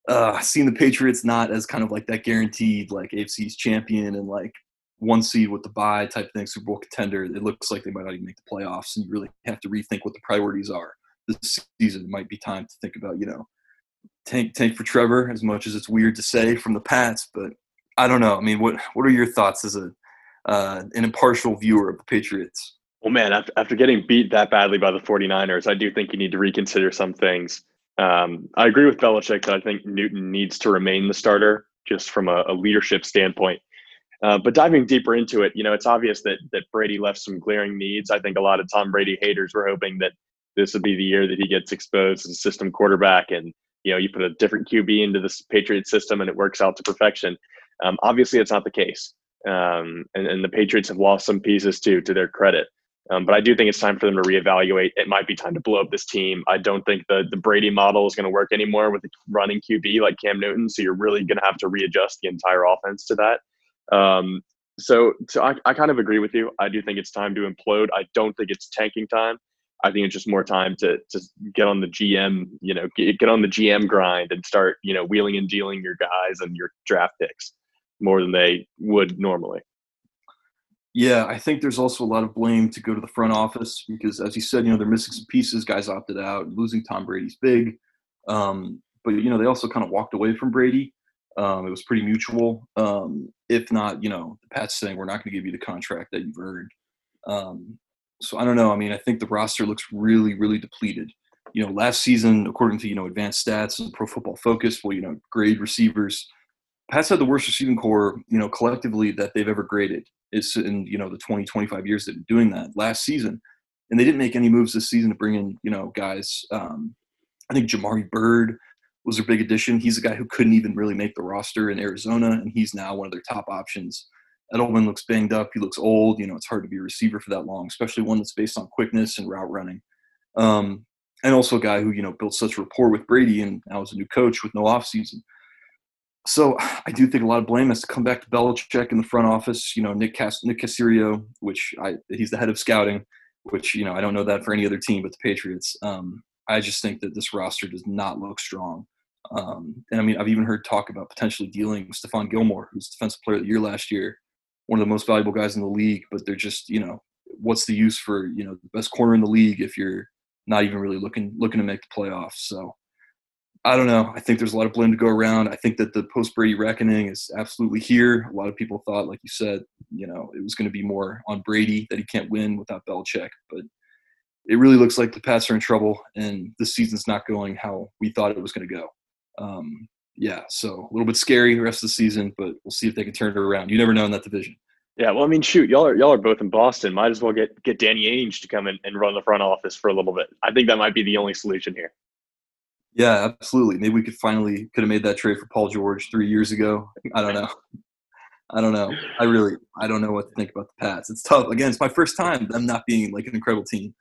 uh, seen the Patriots not as kind of like that guaranteed like AFC's champion and like one seed with the bye type thing, Super Bowl contender. It looks like they might not even make the playoffs, and you really have to rethink what the priorities are this season. It might be time to think about you know tank tank for Trevor as much as it's weird to say from the Pats, but I don't know. I mean, what what are your thoughts as a uh, an impartial viewer of the Patriots? Well, man, after, after getting beat that badly by the 49ers, I do think you need to reconsider some things. Um, I agree with Belichick that I think Newton needs to remain the starter just from a, a leadership standpoint. Uh, but diving deeper into it, you know, it's obvious that that Brady left some glaring needs. I think a lot of Tom Brady haters were hoping that this would be the year that he gets exposed as a system quarterback, and you know, you put a different QB into this Patriot system, and it works out to perfection. Um, obviously, it's not the case, um, and, and the Patriots have lost some pieces too, to their credit. Um, but I do think it's time for them to reevaluate. It might be time to blow up this team. I don't think the the Brady model is going to work anymore with a running QB like Cam Newton. So you're really going to have to readjust the entire offense to that. Um, so, so I, I kind of agree with you. I do think it's time to implode. I don't think it's tanking time. I think it's just more time to to get on the GM, you know, get, get on the GM grind and start, you know, wheeling and dealing your guys and your draft picks more than they would normally. Yeah, I think there's also a lot of blame to go to the front office because, as you said, you know they're missing some pieces. Guys opted out. Losing Tom Brady's big, um, but you know they also kind of walked away from Brady. Um, it was pretty mutual. Um, if not, you know, the Pats saying we're not going to give you the contract that you've earned. Um, so I don't know. I mean, I think the roster looks really, really depleted. You know, last season, according to you know advanced stats and Pro Football Focus, well, you know, grade receivers. Pats had the worst receiving corps, you know, collectively that they've ever graded It's in you know the 20 25 years they've been doing that last season and they didn't make any moves this season to bring in you know guys um, i think Damiere Byrd was their big addition he's a guy who couldn't even really make the roster in arizona and he's now one of their top options edelman looks banged up he looks old you know it's hard to be a receiver for that long especially one that's based on quickness and route running um, and also a guy who you know built such rapport with brady and now is a new coach with no offseason so I do think a lot of blame has to come back to Belichick in the front office. You know, Nick Cas- Nick Caserio, which I he's the head of scouting, which you know I don't know that for any other team but the Patriots. Um, I just think that this roster does not look strong. Um, and I mean, I've even heard talk about potentially dealing with Stephon Gilmore, who's Defensive Player of the Year last year, one of the most valuable guys in the league. But they're just, you know, what's the use for you know the best corner in the league if you're not even really looking looking to make the playoffs? So I don't know. I think there's a lot of blame to go around. I think that the post Brady reckoning is absolutely here. A lot of people thought, like you said, you know, it was going to be more on Brady that he can't win without Belichick. But it really looks like the Pats are in trouble, and the season's not going how we thought it was going to go. Um, yeah, so a little bit scary the rest of the season, but we'll see if they can turn it around. You never know in that division. Yeah, well, I mean, shoot, y'all are y'all are both in Boston. Might as well get get Danny Ainge to come in and run the front office for a little bit. I think that might be the only solution here. Yeah, absolutely. Maybe we could finally could have made that trade for Paul George three years ago. I don't know. *laughs* I don't know. I really I don't know what to think about the Pats. It's tough. Again, it's my first time them not being like an incredible team,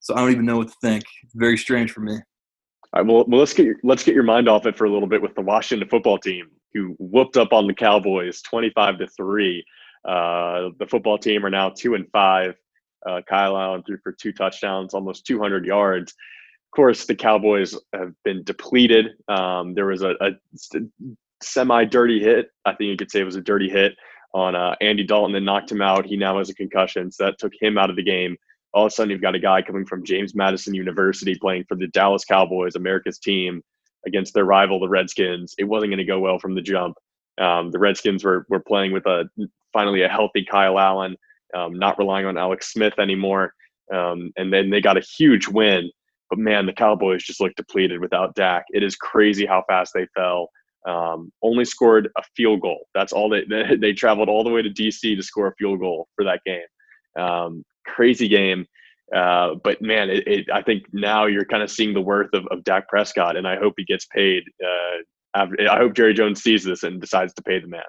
so I don't even know what to think. It's very strange for me. Right, well, well, let's get your, let's get your mind off it for a little bit with the Washington football team, who whooped up on the Cowboys twenty-five to three. Uh, the football team are now two and five. Uh, Kyle Allen threw for two touchdowns, almost two hundred yards Of course, the Cowboys have been depleted. Um, there was a, a semi dirty hit. I think you could say it was a dirty hit on uh, Andy Dalton that knocked him out. He now has a concussion, so that took him out of the game. All of a sudden, you've got a guy coming from James Madison University playing for the Dallas Cowboys, America's team, against their rival, the Redskins. It wasn't going to go well from the jump. Um, the Redskins were were playing with a finally a healthy Kyle Allen, um, not relying on Alex Smith anymore, um, and then they got a huge win but man, the Cowboys just look depleted without Dak. It is crazy how fast they fell. Um, only scored a field goal. That's all they, *laughs* they, they traveled all the way to DC to score a field goal for that game. Um, crazy game. Uh, but man, it, it, I think now you're kind of seeing the worth of, of Dak Prescott, and I hope he gets paid. Uh, after, I hope Jerry Jones sees this and decides to pay the man.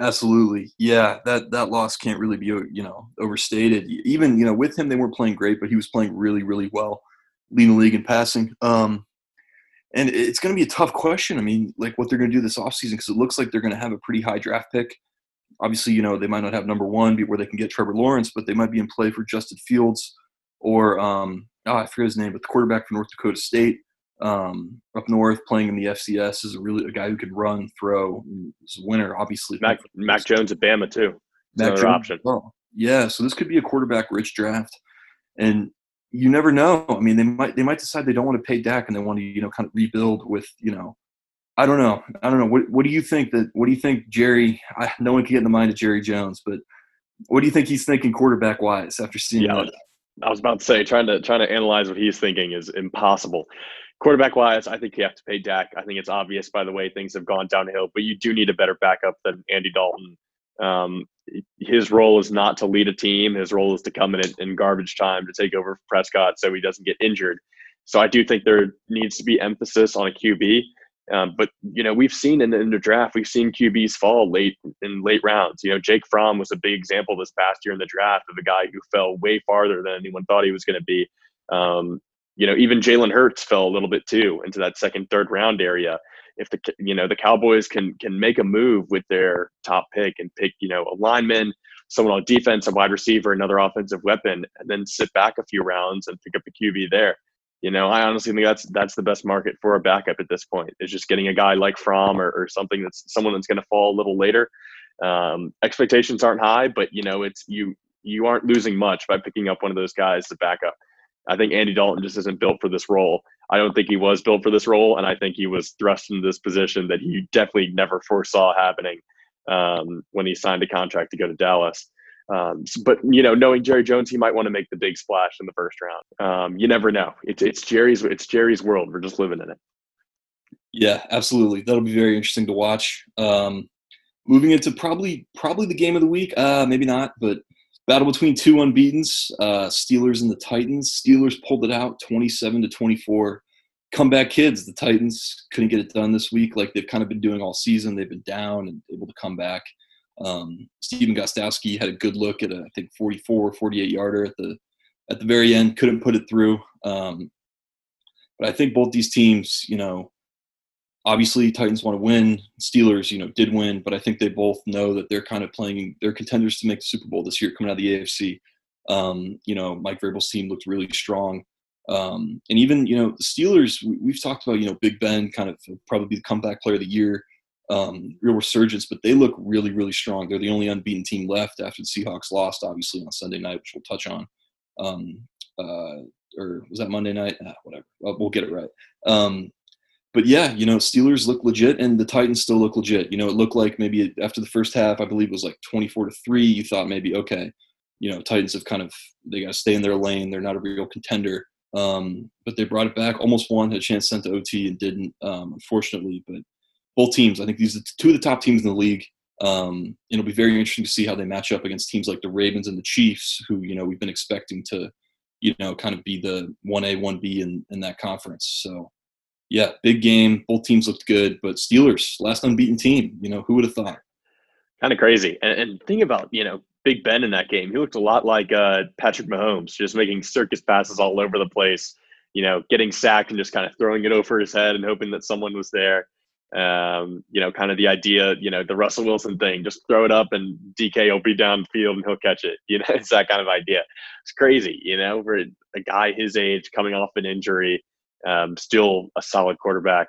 Absolutely, yeah. That that loss can't really be you know overstated. Even you know with him they weren't playing great, but he was playing really really well leading the league in passing. Um, and it's going to be a tough question. I mean, like what they're going to do this offseason because it looks like they're going to have a pretty high draft pick. Obviously, you know they might not have number one where they can get Trevor Lawrence, but they might be in play for Justin Fields or um, oh, I forget his name, but the quarterback from North Dakota State um, up north playing in the FCS is a really a guy who can run, throw. Is a winner, obviously. Mac, Mac Jones at Bama too. Mac Jones, option. Well, yeah, so this could be a quarterback rich draft, and you never know. I mean, they might they might decide they don't want to pay Dak and they want to you know kind of rebuild with you know. I don't know. I don't know. What What do you think that? What do you think, Jerry? I, no one can get in the mind of Jerry Jones, but what do you think he's thinking quarterback wise after seeing yeah, that? I was about to say trying to trying to analyze what he's thinking is impossible. Quarterback wise, I think you have to pay Dak. I think it's obvious by the way things have gone downhill, but you do need a better backup than Andy Dalton. Um, his role is not to lead a team. His role is to come in in garbage time to take over Prescott so he doesn't get injured. So I do think there needs to be emphasis on a QB. Um, but you know, we've seen in the, in the, draft, we've seen QBs fall late in late rounds. You know, Jake Fromm was a big example this past year in the draft of a guy who fell way farther than anyone thought he was going to be. Um, you know, even Jalen Hurts fell a little bit too into that second, third round area. If the you know the Cowboys can can make a move with their top pick and pick you know a lineman, someone on defense, a wide receiver, another offensive weapon, and then sit back a few rounds and pick up a QB there. You know, I honestly think that's that's the best market for a backup at this point. Is just getting a guy like Fromm or, or something that's someone that's going to fall a little later. Um, expectations aren't high, but you know, it's you you aren't losing much by picking up one of those guys to back up. I think Andy Dalton just isn't built for this role. I don't think he was built for this role, and I think he was thrust into this position that he definitely never foresaw happening um, when he signed a contract to go to Dallas. Um, but you know, knowing Jerry Jones, he might want to make the big splash in the first round. Um, you never know. It's it's Jerry's it's Jerry's world. We're just living in it. Yeah, absolutely. That'll be very interesting to watch. Um, moving into probably probably the game of the week. Uh, maybe not, but battle between two unbeaten's, uh, Steelers and the Titans. Steelers pulled it out, twenty-seven to twenty-four. Comeback kids. The Titans couldn't get it done this week, like they've kind of been doing all season. They've been down and able to come back. Um, Stephen Gostkowski had a good look at a, I think 44, 48 yarder at the at the very end. Couldn't put it through. Um, but I think both these teams, you know, obviously Titans want to win. Steelers, you know, did win, but I think they both know that they're kind of playing. They're contenders to make the Super Bowl this year, coming out of the AFC. Um, you know, Mike Vrabel's team looked really strong. Um, and even you know the Steelers, we, have talked about you know Big Ben kind of probably be the comeback player of the year um, real resurgence, but they look really, really strong. They're the only unbeaten team left after the Seahawks lost, obviously, on Sunday night, which we'll touch on. Um, uh, or was that Monday night? Ah, whatever. Well, we'll get it right. Um, but yeah, you know, Steelers look legit and the Titans still look legit. You know, it looked like maybe after the first half, I believe it was like 24 to 3, you thought maybe, okay, you know, Titans have kind of, they got to stay in their lane. They're not a real contender. Um, but they brought it back, almost won, had a chance sent to OT and didn't, um, unfortunately. But both teams. I think these are two of the top teams in the league. Um, it'll be very interesting to see how they match up against teams like the Ravens and the Chiefs, who you know we've been expecting to, you know, kind of be the one A, one B in in that conference. So, yeah, big game. Both teams looked good, but Steelers, last unbeaten team. You know, who would have thought? Kind of crazy. And, and think about you know Big Ben in that game. He looked a lot like uh, Patrick Mahomes, just making circus passes all over the place. You know, getting sacked and just kind of throwing it over his head and hoping that someone was there. Um, you know, kind of the idea, you know, the Russell Wilson thing, just throw it up and DK will be downfield and he'll catch it. *laughs* You know, it's that kind of idea. It's crazy, you know, for a guy his age coming off an injury, um, still a solid quarterback.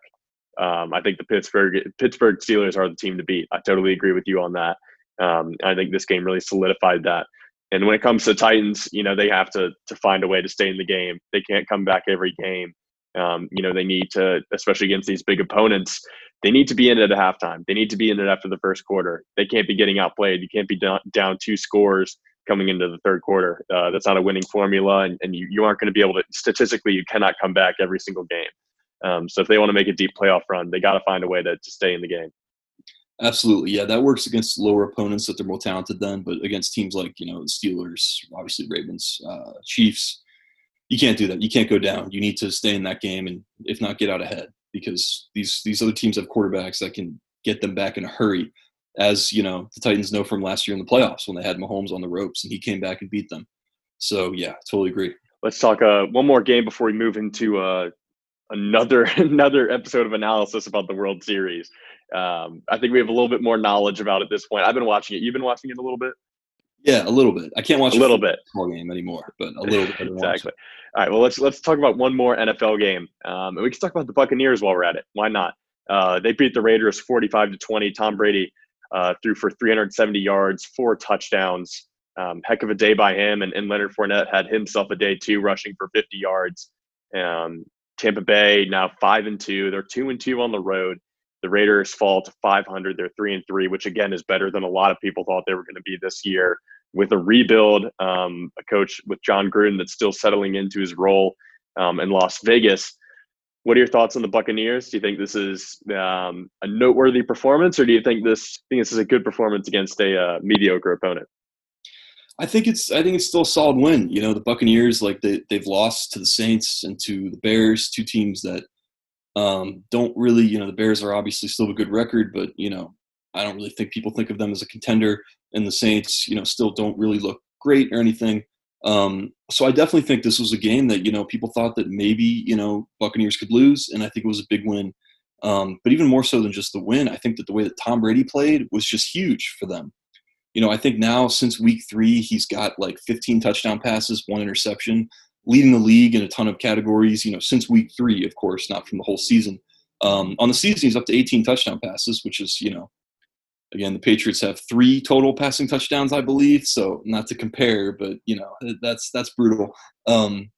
Um, I think the Pittsburgh Pittsburgh Steelers are the team to beat. I totally agree with you on that. Um, I think this game really solidified that. And when it comes to Titans, you know, they have to to find a way to stay in the game. They can't come back every game. Um, you know, they need to, especially against these big opponents, they need to be in it at halftime. They need to be in it after the first quarter. They can't be getting outplayed. You can't be down, two scores coming into the third quarter. Uh, that's not a winning formula, and, and you, you aren't going to be able to, statistically, you cannot come back every single game. Um, so if they want to make a deep playoff run, they got to find a way to, to stay in the game. Absolutely, yeah, that works against lower opponents that they're more talented than, but against teams like you know the Steelers, obviously Ravens, uh, Chiefs, you can't do that. You can't go down. You need to stay in that game and if not get out ahead because these these other teams have quarterbacks that can get them back in a hurry. As you know, the Titans know from last year in the playoffs when they had Mahomes on the ropes and he came back and beat them. So yeah, totally agree. Let's talk uh, one more game before we move into uh, another *laughs* another episode of analysis about the World Series. Um, I think we have a little bit more knowledge about it at this point. I've been watching it. You've been watching it a little bit. Yeah, a little bit. I can't watch a little bit football game anymore, but a little bit. exactly. All right. Well, let's let's talk about one more NFL game, um, and we can talk about the Buccaneers while we're at it. Why not? Uh, they beat the Raiders forty-five to twenty. Tom Brady uh, threw for three hundred seventy yards, four touchdowns. Um, heck of a day by him, and, and Leonard Fournette had himself a day too, rushing for fifty yards. Um, Tampa Bay now five and two. They're two and two on the road. The Raiders fall to 500. They're three and three, which again is better than a lot of people thought they were going to be this year. With a rebuild, um, a coach with Jon Gruden that's still settling into his role um, in Las Vegas. What are your thoughts on the Buccaneers? Do you think this is um, a noteworthy performance, or do you think this think this is a good performance against a uh, mediocre opponent? I think it's I think it's still a solid win. You know, the Buccaneers like they they've lost to the Saints and to the Bears, two teams that um, don't really. You know, the Bears are obviously still a good record, but you know, I don't really think people think of them as a contender. And the Saints, you know, still don't really look great or anything. Um, so I definitely think this was a game that you know people thought that maybe you know Buccaneers could lose, and I think it was a big win. Um, but even more so than just the win, I think that the way that Tom Brady played was just huge for them you know, I think now since week three, he's got like 15 touchdown passes, one interception, leading the league in a ton of categories. You know, since week three, of course, not from the whole season. Um, on the season, he's up to 18 touchdown passes, which is, you know, again, the Patriots have three total passing touchdowns, I believe. So not to compare, but you know, that's that's brutal. Um,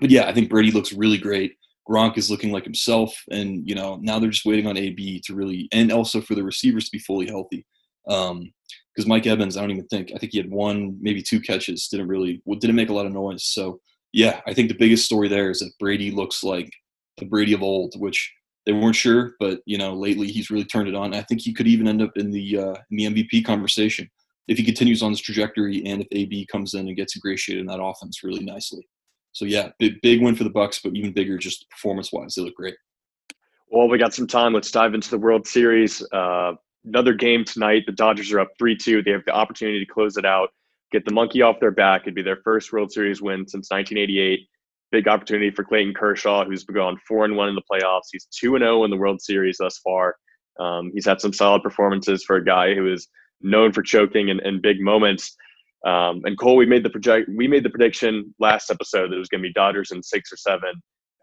but yeah, I think Brady looks really great. Gronk is looking like himself, and you know, now they're just waiting on AB to really, and also for the receivers to be fully healthy. Um, because Mike Evans, I don't even think I think he had one, maybe two catches. Didn't really didn't make a lot of noise. So yeah, I think the biggest story there is that Brady looks like the Brady of old, which they weren't sure, but you know lately he's really turned it on. I think he could even end up in the uh, in the MVP conversation if he continues on this trajectory and if AB comes in and gets ingratiated in that offense really nicely. So yeah, big big win for the Bucks, but even bigger just performance wise, they look great. Well, we got some time. Let's dive into the World Series. Uh, another game tonight. The Dodgers are up 3 2. They have the opportunity to close it out, get the monkey off their back. It'd be their first World Series win since 1988. Big opportunity for Clayton Kershaw, who's gone 4 and 1 in the playoffs. He's 2 and 0 in the World Series thus far. Um, he's had some solid performances for a guy who is known for choking in, big moments. Um, and Cole, we made the project. We made the prediction last episode that it was going to be Dodgers in six or seven.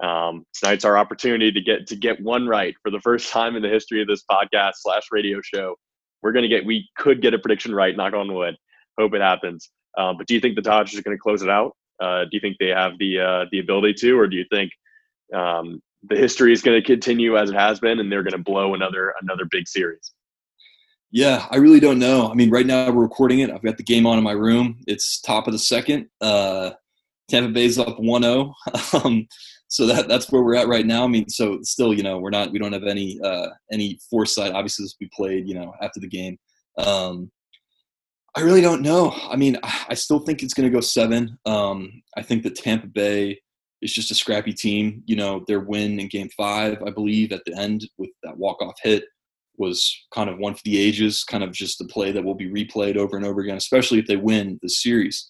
Um, tonight's our opportunity to get to get one right for the first time in the history of this podcast slash radio show. We're gonna get we could get a prediction right. Knock on wood. Hope it happens. Um, but do you think the Dodgers are going to close it out? Uh, do you think they have the uh, the ability to, or do you think um, the history is going to continue as it has been, and they're going to blow another another big series? Yeah, I really don't know. I mean, right now we're recording it. I've got the game on in my room. It's top of the second. Uh, Tampa Bay's up 1-0. *laughs* um, so that that's where we're at right now. I mean, so still, you know, we're not we don't have any uh, any foresight. Obviously, this will be played, you know, after the game. Um, I really don't know. I mean, I still think it's going to go seven. Um, I think that Tampa Bay is just a scrappy team. You know, their win in Game Five, I believe, at the end with that walk off hit was kind of one for the ages. Kind of just a play that will be replayed over and over again, especially if they win the series.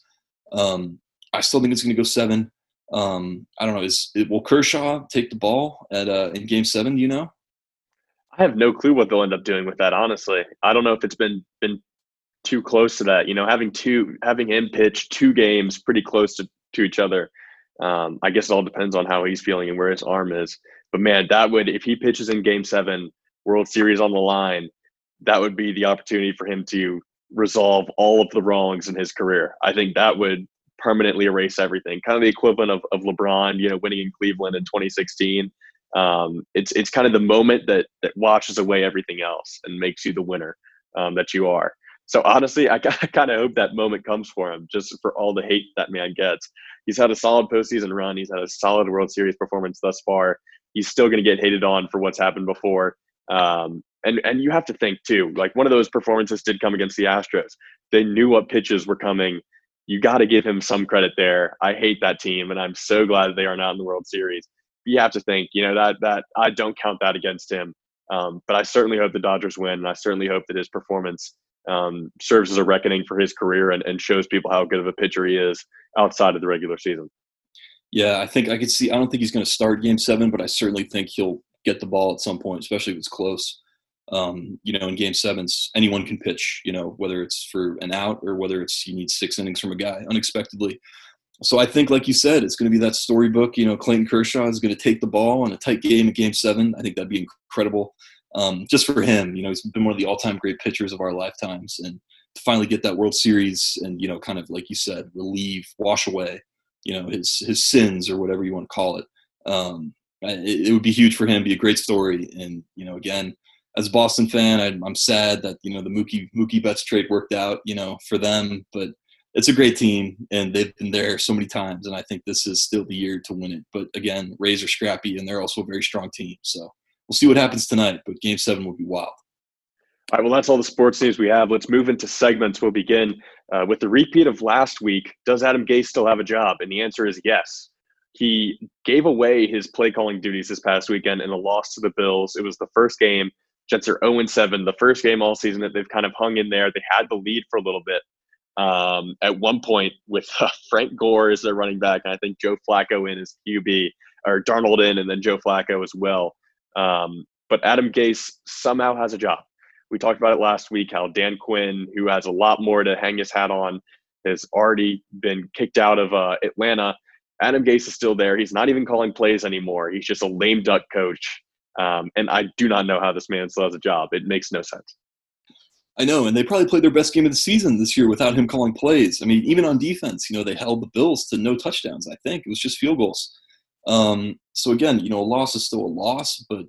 Um, I still think it's going to go seven. Um, I don't know. Is it, will Kershaw take the ball at uh, in Game Seven? Do you know? I have no clue what they'll end up doing with that. Honestly, I don't know if it's been been too close to that. You know, having two having him pitch two games pretty close to, to each other. Um, I guess it all depends on how he's feeling and where his arm is. But man, that would if he pitches in Game Seven, World Series on the line, that would be the opportunity for him to resolve all of the wrongs in his career. I think that would permanently erase everything. Kind of the equivalent of, of LeBron, you know, winning in Cleveland in 2016. Um, it's it's kind of the moment that that washes away everything else and makes you the winner um, that you are. So honestly, I, *laughs* I kind of hope that moment comes for him, just for all the hate that man gets. He's had a solid postseason run. He's had a solid World Series performance thus far. He's still going to get hated on for what's happened before. Um, and and you have to think too, like one of those performances did come against the Astros. They knew what pitches were coming you got to give him some credit there. I hate that team, and I'm so glad they are not in the World Series. You have to think, you know, that that I don't count that against him. Um, but I certainly hope the Dodgers win, and I certainly hope that his performance um, serves as a reckoning for his career and, and shows people how good of a pitcher he is outside of the regular season. Yeah, I think I could see. I don't think he's going to start Game Seven, but I certainly think he'll get the ball at some point, especially if it's close. Um, you know, in Game Sevens, anyone can pitch. You know, whether it's for an out or whether it's you need six innings from a guy unexpectedly. So I think, like you said, it's going to be that storybook. You know, Clayton Kershaw is going to take the ball in a tight game in Game Seven. I think that'd be incredible, um, just for him. You know, he's been one of the all-time great pitchers of our lifetimes, and to finally get that World Series and you know, kind of like you said, relieve, wash away, you know, his his sins or whatever you want to call it. Um, it, it would be huge for him. Be a great story, and you know, again, as a Boston fan, I, am sad that you know the Mookie Mookie Betts trade worked out, you know, for them. But it's a great team, and they've been there so many times, and I think this is still the year to win it. But again, Rays are scrappy, and they're also a very strong team. So we'll see what happens tonight. But Game Seven will be wild. All right, well, that's all the sports news we have. Let's move into segments. We'll begin uh, with the repeat of last week. Does Adam Gase still have a job? And the answer is yes. He gave away his play calling duties this past weekend in a loss to the Bills. It was the first game Jets are 0 7, the first game all season that they've kind of hung in there. They had the lead for a little bit um, at one point with *laughs* uh, Frank Gore as their running back, and I think Joe Flacco in as QB, or Darnold in, and then Joe Flacco as well. Um, but Adam Gase somehow has a job. We talked about it last week how Dan Quinn, who has a lot more to hang his hat on, has already been kicked out of uh, Atlanta. Adam Gase is still there. He's not even calling plays anymore. He's just a lame duck coach. Um, and I do not know how this man still has a job. It makes no sense. I know, and they probably played their best game of the season this year without him calling plays. I mean, even on defense, you know, they held the Bills to no touchdowns. I think it was just field goals. Um, so again, you know, a loss is still a loss, but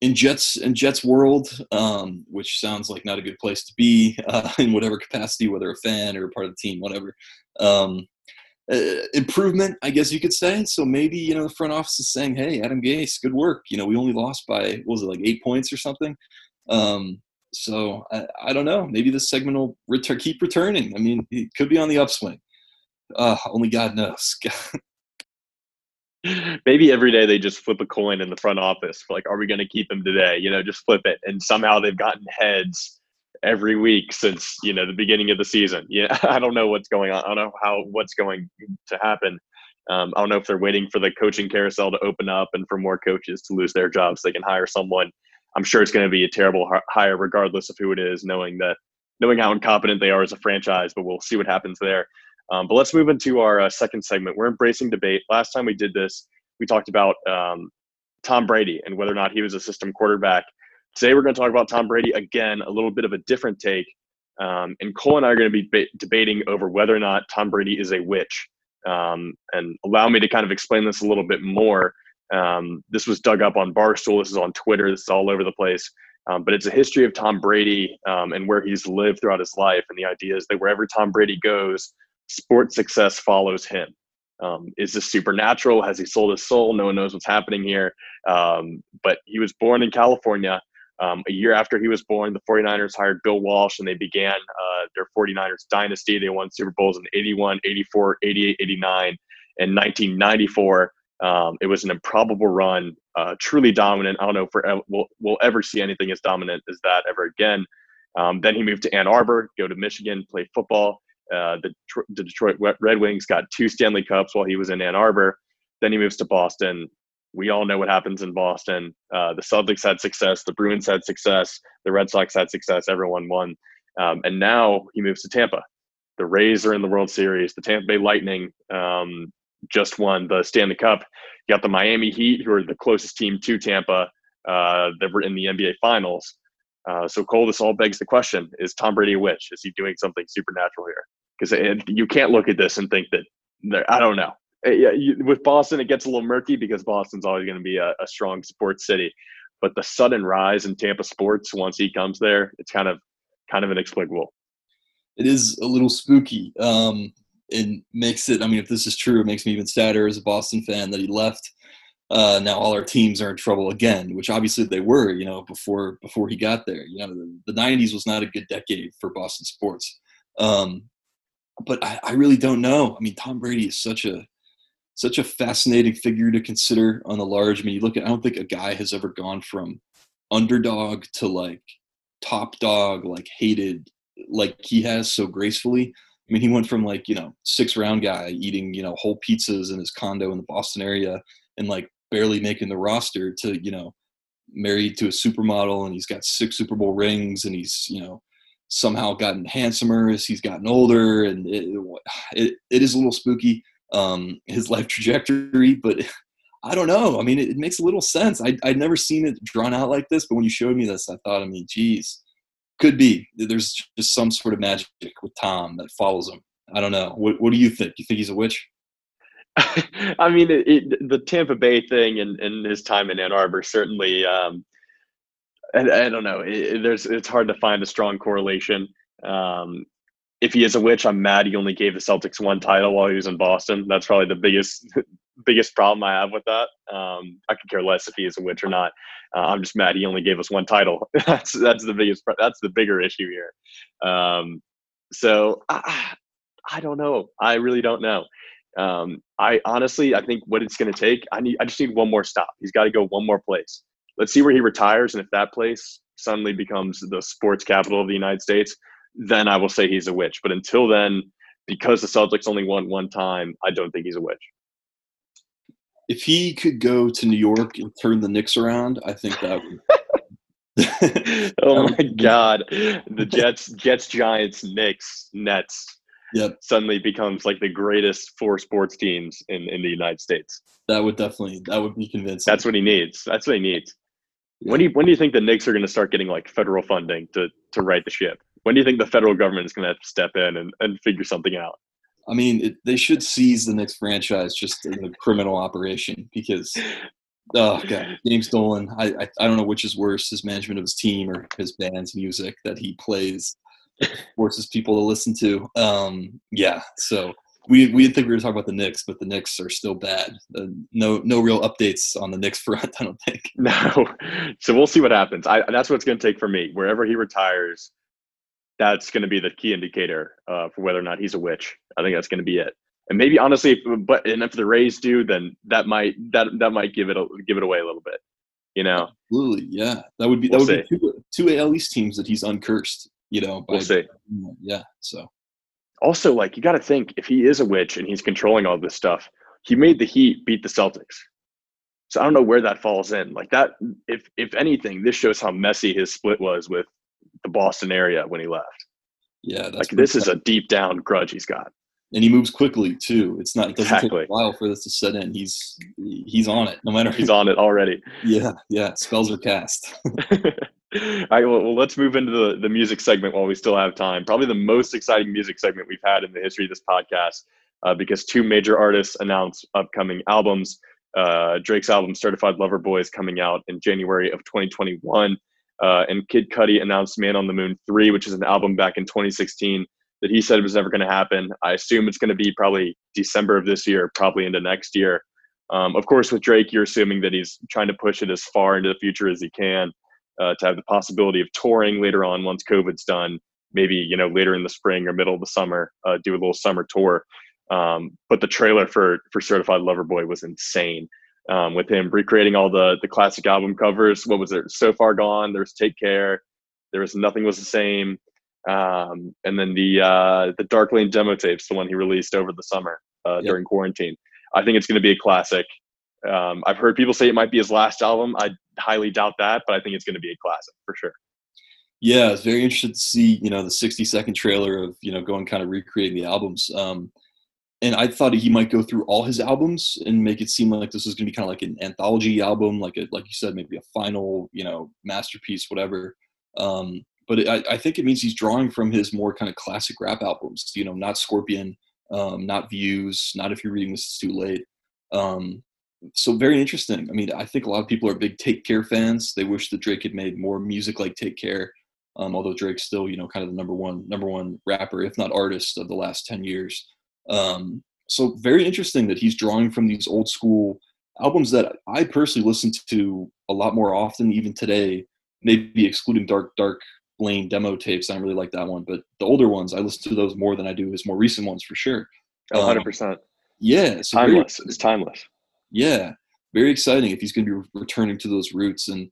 in Jets in Jets world, um, which sounds like not a good place to be *laughs* uh, in whatever capacity, whether a fan or part of the team, whatever. Um, uh, improvement, I guess you could say. So maybe you know the front office is saying, "Hey, Adam Gase, good work. You know, we only lost by was it like eight points or something." Um, so I, I, don't know. Maybe this segment will return, keep returning. I mean, it could be on the upswing. Uh, only God knows. *laughs* *laughs* maybe every day they just flip a coin in the front office. Like, are we going to keep him today? You know, just flip it, and somehow they've gotten heads every week since you know the beginning of the season. Yeah, *laughs* I don't know what's going on. I don't know how what's going to happen. Um, I don't know if they're waiting for the coaching carousel to open up and for more coaches to lose their jobs. So they can hire someone. I'm sure it's going to be a terrible hire, regardless of who it is, knowing that knowing how incompetent they are as a franchise. But we'll see what happens there. Um, but let's move into our uh, second segment. We're embracing debate. Last time we did this, we talked about um, Tom Brady and whether or not he was a system quarterback. Today we're going to talk about Tom Brady again, a little bit of a different take. Um, and Cole and I are going to be ba- debating over whether or not Tom Brady is a witch. Um, and allow me to kind of explain this a little bit more. Um, this was dug up on Barstool. This is on Twitter. This is all over the place. Um, but it's a history of Tom Brady um, and where he's lived throughout his life. And the idea is that wherever Tom Brady goes, sports success follows him. Um, is this supernatural? Has he sold his soul? No one knows what's happening here. Um, but he was born in California. Um, a year after he was born, the 49ers hired Bill Walsh and they began uh, their 49ers dynasty. They won Super Bowls in 81, 84, 88, 89, and 1994. Um, it was an improbable run, uh, truly dominant. I don't know if we'll, we'll ever see anything as dominant as that ever again. Um, then he moved to Ann Arbor, go to Michigan, play football. Uh, the, the Detroit Red Wings got two Stanley Cups while he was in Ann Arbor. Then he moves to Boston, we all know what happens in Boston. Uh, the Celtics had success, the Bruins had success, the Red Sox had success, everyone won. Um, and now he moves to Tampa. The Rays are in the World Series. The Tampa Bay Lightning um, just won the Stanley Cup. You got the Miami Heat, who are the closest team to Tampa uh, that were in the NBA Finals. Uh, so, Cole, this all begs the question Is Tom Brady a witch? Is he doing something supernatural here? Because you can't look at this and think that, I don't know. Uh, yeah, you, with Boston, it gets a little murky because Boston's always going to be a, a, strong sports city. But the sudden rise in Tampa sports once he comes there, it's kind of kind of inexplicable. It is a little spooky. Um, it makes it. I mean, if this is true, it makes me even sadder as a Boston fan that he left. Uh, now all our teams are in trouble again, which obviously they were, you know, before before he got there. You know, the, the '90s was not a good decade for Boston sports. Um, but I, I really don't know. I mean, Tom Brady is such a such a fascinating figure to consider on the large. I mean, you look at, I don't think a guy has ever gone from underdog to like top dog, like hated, like he has so gracefully. I I mean, he went from like you know six round guy eating you know whole pizzas in his condo in the Boston area and like barely making the roster to you know married to a supermodel and he's got six Super Bowl rings and he's you know somehow gotten handsomer as he's gotten older and it, it, it is a little spooky um, his life *laughs* trajectory but *laughs* I don't know. I mean it, it makes a little sense. I, I'd never seen it drawn out like this but when you showed me this I thought I mean geez could be. There's just some sort of magic with Tom that follows him. I don't know. What, what do you think? You think he's a witch *laughs* I mean, it, it, the Tampa Bay thing and, and his time in Ann Arbor certainly. Um, I, I don't know. It, there's it's hard to find a strong correlation. Um, if he is a witch, I'm mad he only gave the Celtics one title while he was in Boston. That's probably the biggest *laughs* biggest problem I have with that. Um, I could care less if he is a witch or not. Uh, I'm just mad he only gave us one title. *laughs* that's that's the biggest that's the bigger issue here. Um, so I, I don't know. I really don't know. Um, I honestly, I think what it's going to take, I need, I just need one more stop. He's got to go one more place. Let's see where he retires, and if that place suddenly becomes the sports capital of the United States, then I will say he's a witch. But until then, because the Celtics only won one time, I don't think he's a witch. If he could go to New York and turn the Knicks around, I think that would. *laughs* *laughs* oh my God, the *laughs* Jets, Jets, Giants, Knicks, Nets yep. suddenly becomes like the greatest four sports teams in, in the United States. That would definitely that would be convincing. That's what he needs. That's what he needs. When do you, when do you think the Knicks are going to start getting like federal funding to to right the ship? When do you think the federal government is going to have to step in and, and figure something out? I mean, it, they should seize the Knicks franchise just in a criminal operation because, oh god, James Dolan. I, I I don't know which is worse, his management of his team or his band's music that he plays forces people to listen to. Um, yeah, so we we didn't think we were talking about the Knicks, but the Knicks are still bad. Uh, no no real updates on the Knicks *laughs* front. I don't think. *laughs* No, so we'll see what happens. I that's what it's going to take for me. Wherever he retires, that's going to be the key indicator uh, for whether or not he's a witch. I think that's going to be it. And maybe honestly, if, but and if the Rays do, then that might that that might give it a, give it away a little bit. You know, absolutely, yeah. That would be that we'll would see. be two, two AL East teams that he's uncursed you know, by, we'll see. Yeah. So also like you got to think if he is a witch and he's controlling all this stuff, he made the Heat beat the Celtics. So I don't know where that falls in. Like that, if if anything, this shows how messy his split was with the Boston area when he left. Yeah, like this is a deep down grudge he's got. And he moves quickly too. It's not it doesn't exactly. take a while for this to set in. He's he's on it no matter. He's on it already. *laughs* Yeah, yeah. Spells are cast. *laughs* *laughs* All right, well, let's move into the, the music segment while we still have time. Probably the most exciting music segment we've had in the history of this podcast uh, because two major artists announced upcoming albums. Uh, Drake's album Certified Lover Boy is coming out in January of 2021. Uh, and Kid Cudi announced Man on the Moon 3, which is an album back in 2016 that he said was never going to happen. I assume it's going to be probably December of this year, probably into next year. Um, of course, with Drake, you're assuming that he's trying to push it as far into the future as he can uh, to have the possibility of touring later on once COVID's done, maybe you know later in the spring or middle of the summer, uh, do a little summer tour. Um, but the trailer for for Certified Lover Boy was insane. Um, with him recreating all the the classic album covers. What was it? So far gone. There's Take Care. There was Nothing Was the Same. Um, and then the uh, the Dark Lane demo tapes, the one he released over the summer uh, yep. during quarantine. I think it's going to be a classic. Um, I've heard people say it might be his last album. I highly doubt that, but I think it's going to be a classic for sure. Yeah, it's very interested to see you know the 60 second trailer of you know going kind of recreating the albums. Um, and I thought he might go through all his albums and make it seem like this is going to be kind of like an anthology album, like a, like you said, maybe a final you know masterpiece, whatever. Um, but I, I, think it means he's drawing from his more kind of classic rap albums. You know, not Scorpion, um, not Views, not If You're Reading This It's Too Late. Um, so very interesting. I mean, I think a lot of people are big Take Care fans. They wish that Drake had made more music like Take Care. Um, although Drake's still, you know, kind of the number one number one rapper, if not artist, of the last ten years. Um, so very interesting that he's drawing from these old school albums that I personally listen to a lot more often, even today. Maybe excluding Dark Dark Lane demo tapes, I really like that one, but the older ones, I listen to those more than I do his more recent ones for sure. Hundred um, percent. Yeah, so timeless. Very, it's timeless yeah, very exciting if he's going to be returning to those roots. And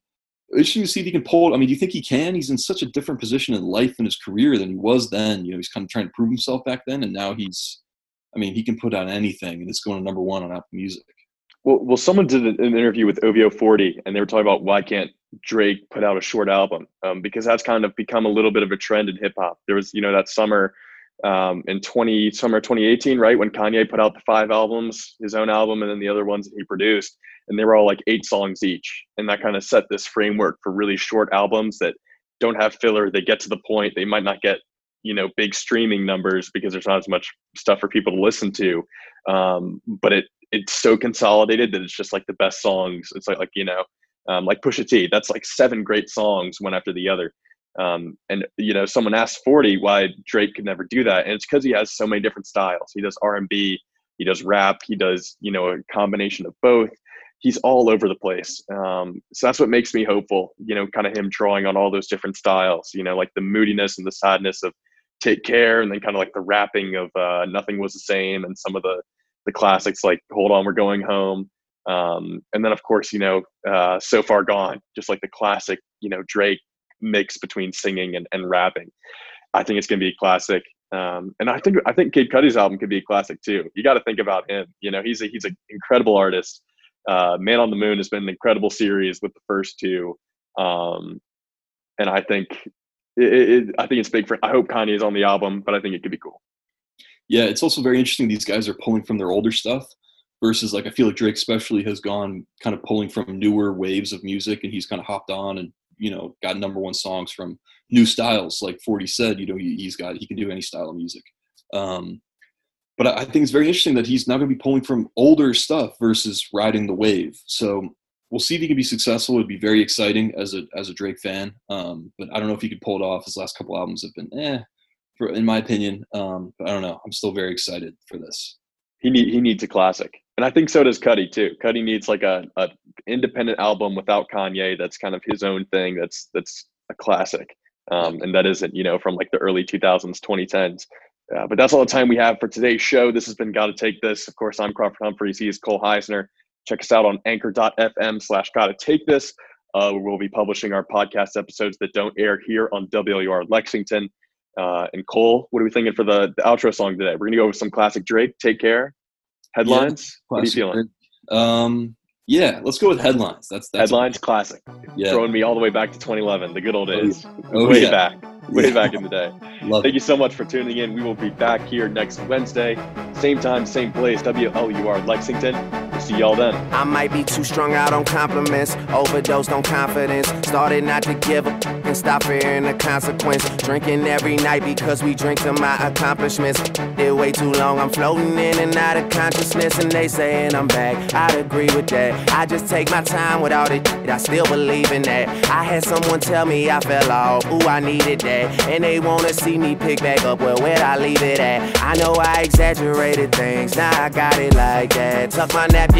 interesting to see if he can pull. I mean, do you think he can? He's in such a different position in life and his career than he was then. You know, he's kind of trying to prove himself back then, and now he's. I mean, he can put out anything, and it's going to number one on Apple Music. Well, well, someone did an interview with OVO 40, and they were talking about why can't Drake put out a short album? Um, because that's kind of become a little bit of a trend in hip hop. There was, you know, that summer um, in 20 summer 2018, right when Kanye put out the five albums, his own album, and then the other ones that he produced, and they were all like eight songs each, and that kind of set this framework for really short albums that don't have filler. They get to the point. They might not get you know big streaming numbers because there's not as much stuff for people to listen to, um, but it it's so consolidated that it's just like the best songs. It's like like you know, um, like Pusha T. That's like seven great songs one after the other. Um, and you know, someone asked Forty why Drake could never do that, and it's because he has so many different styles. He does R and B, he does rap, he does you know a combination of both. He's all over the place. Um, so that's what makes me hopeful. You know, kind of him drawing on all those different styles. You know, like the moodiness and the sadness of Take Care, and then kind of like the rapping of uh, Nothing Was the Same, and some of the the classics like Hold On, We're Going Home. Um, and then of course, you know, uh, So Far Gone, just like the classic, you know, Drake mix between singing and, and rapping. I think it's going to be a classic. Um, and I think I think Kid Cudi's album could be a classic too. You got to think about him. You know, he's a he's an incredible artist. Uh, Man on the Moon has been an incredible series with the first two, um, and I think it, it, I think it's big for. I hope Kanye is on the album, but I think it could be cool yeah, it's also very interesting. These guys are pulling from their older stuff versus like I feel like Drake especially has gone kind of pulling from newer waves of music, and he's kind of hopped on and you know got number one songs from new styles. Like Forty said, you know he, has got he can do any style of music. Um, but I think it's very interesting that he's now going to be pulling from older stuff versus riding the wave. So we'll see if he can be successful. It'd be very exciting as a as a Drake fan. Um, but I don't know if he could pull it off. His last couple albums have been eh in my opinion. Um, but I don't know. I'm still very excited for this. He need, he needs a classic, and I think so does Cudi too. Cudi needs like a, a independent album without Kanye. That's kind of his own thing. That's that's a classic, um, and that isn't you know from like the early 2000s, 2010s. Uh, but that's all the time we have for today's show. This has been Gotta Take This. Of course, I'm Crawford Humphreys. He is Cole Heisner. Check us out on anchor.fm slash gotta take this. Uh, we'll be publishing our podcast episodes that don't air here on WLUR Lexington. Uh, and Cole, what are we thinking for the, the outro song today? We're gonna go with some classic Drake. Take care. Headlines. Yeah, what are you feeling? Um, yeah, let's go with headlines. That's, that's headlines. Classic. Yeah. Throwing me all the way back to 2011, the good old days. Oh, way yeah. back, way *laughs* back in the day. Love Thank it. you so much for tuning in. We will be back here next Wednesday, same time, same place. WLUR Lexington. See y'all then. I might be too strung out on compliments, overdosed on confidence. Started not to give a and stop fearing the consequence. Drinking every night because we drink to my accomplishments. Did way too long, I'm floating in and out of consciousness, and they saying I'm back. I'd agree with that. I just take my time without it. I still believe in that. I had someone tell me I fell off. Ooh, I needed that. And they wanna see me pick back up. Well, where'd I leave it at? I know I exaggerated things. Now I got it like that. Tuck my napkin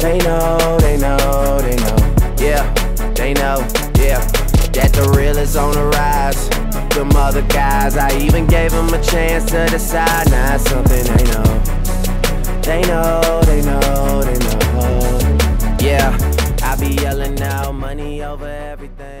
They know, they know, they know. Yeah, they know, yeah. That the real is on the rise. Them other guys, I even gave them a chance to decide. Now something they know. They know, they know, they know. Yeah, I be yelling out money over everything.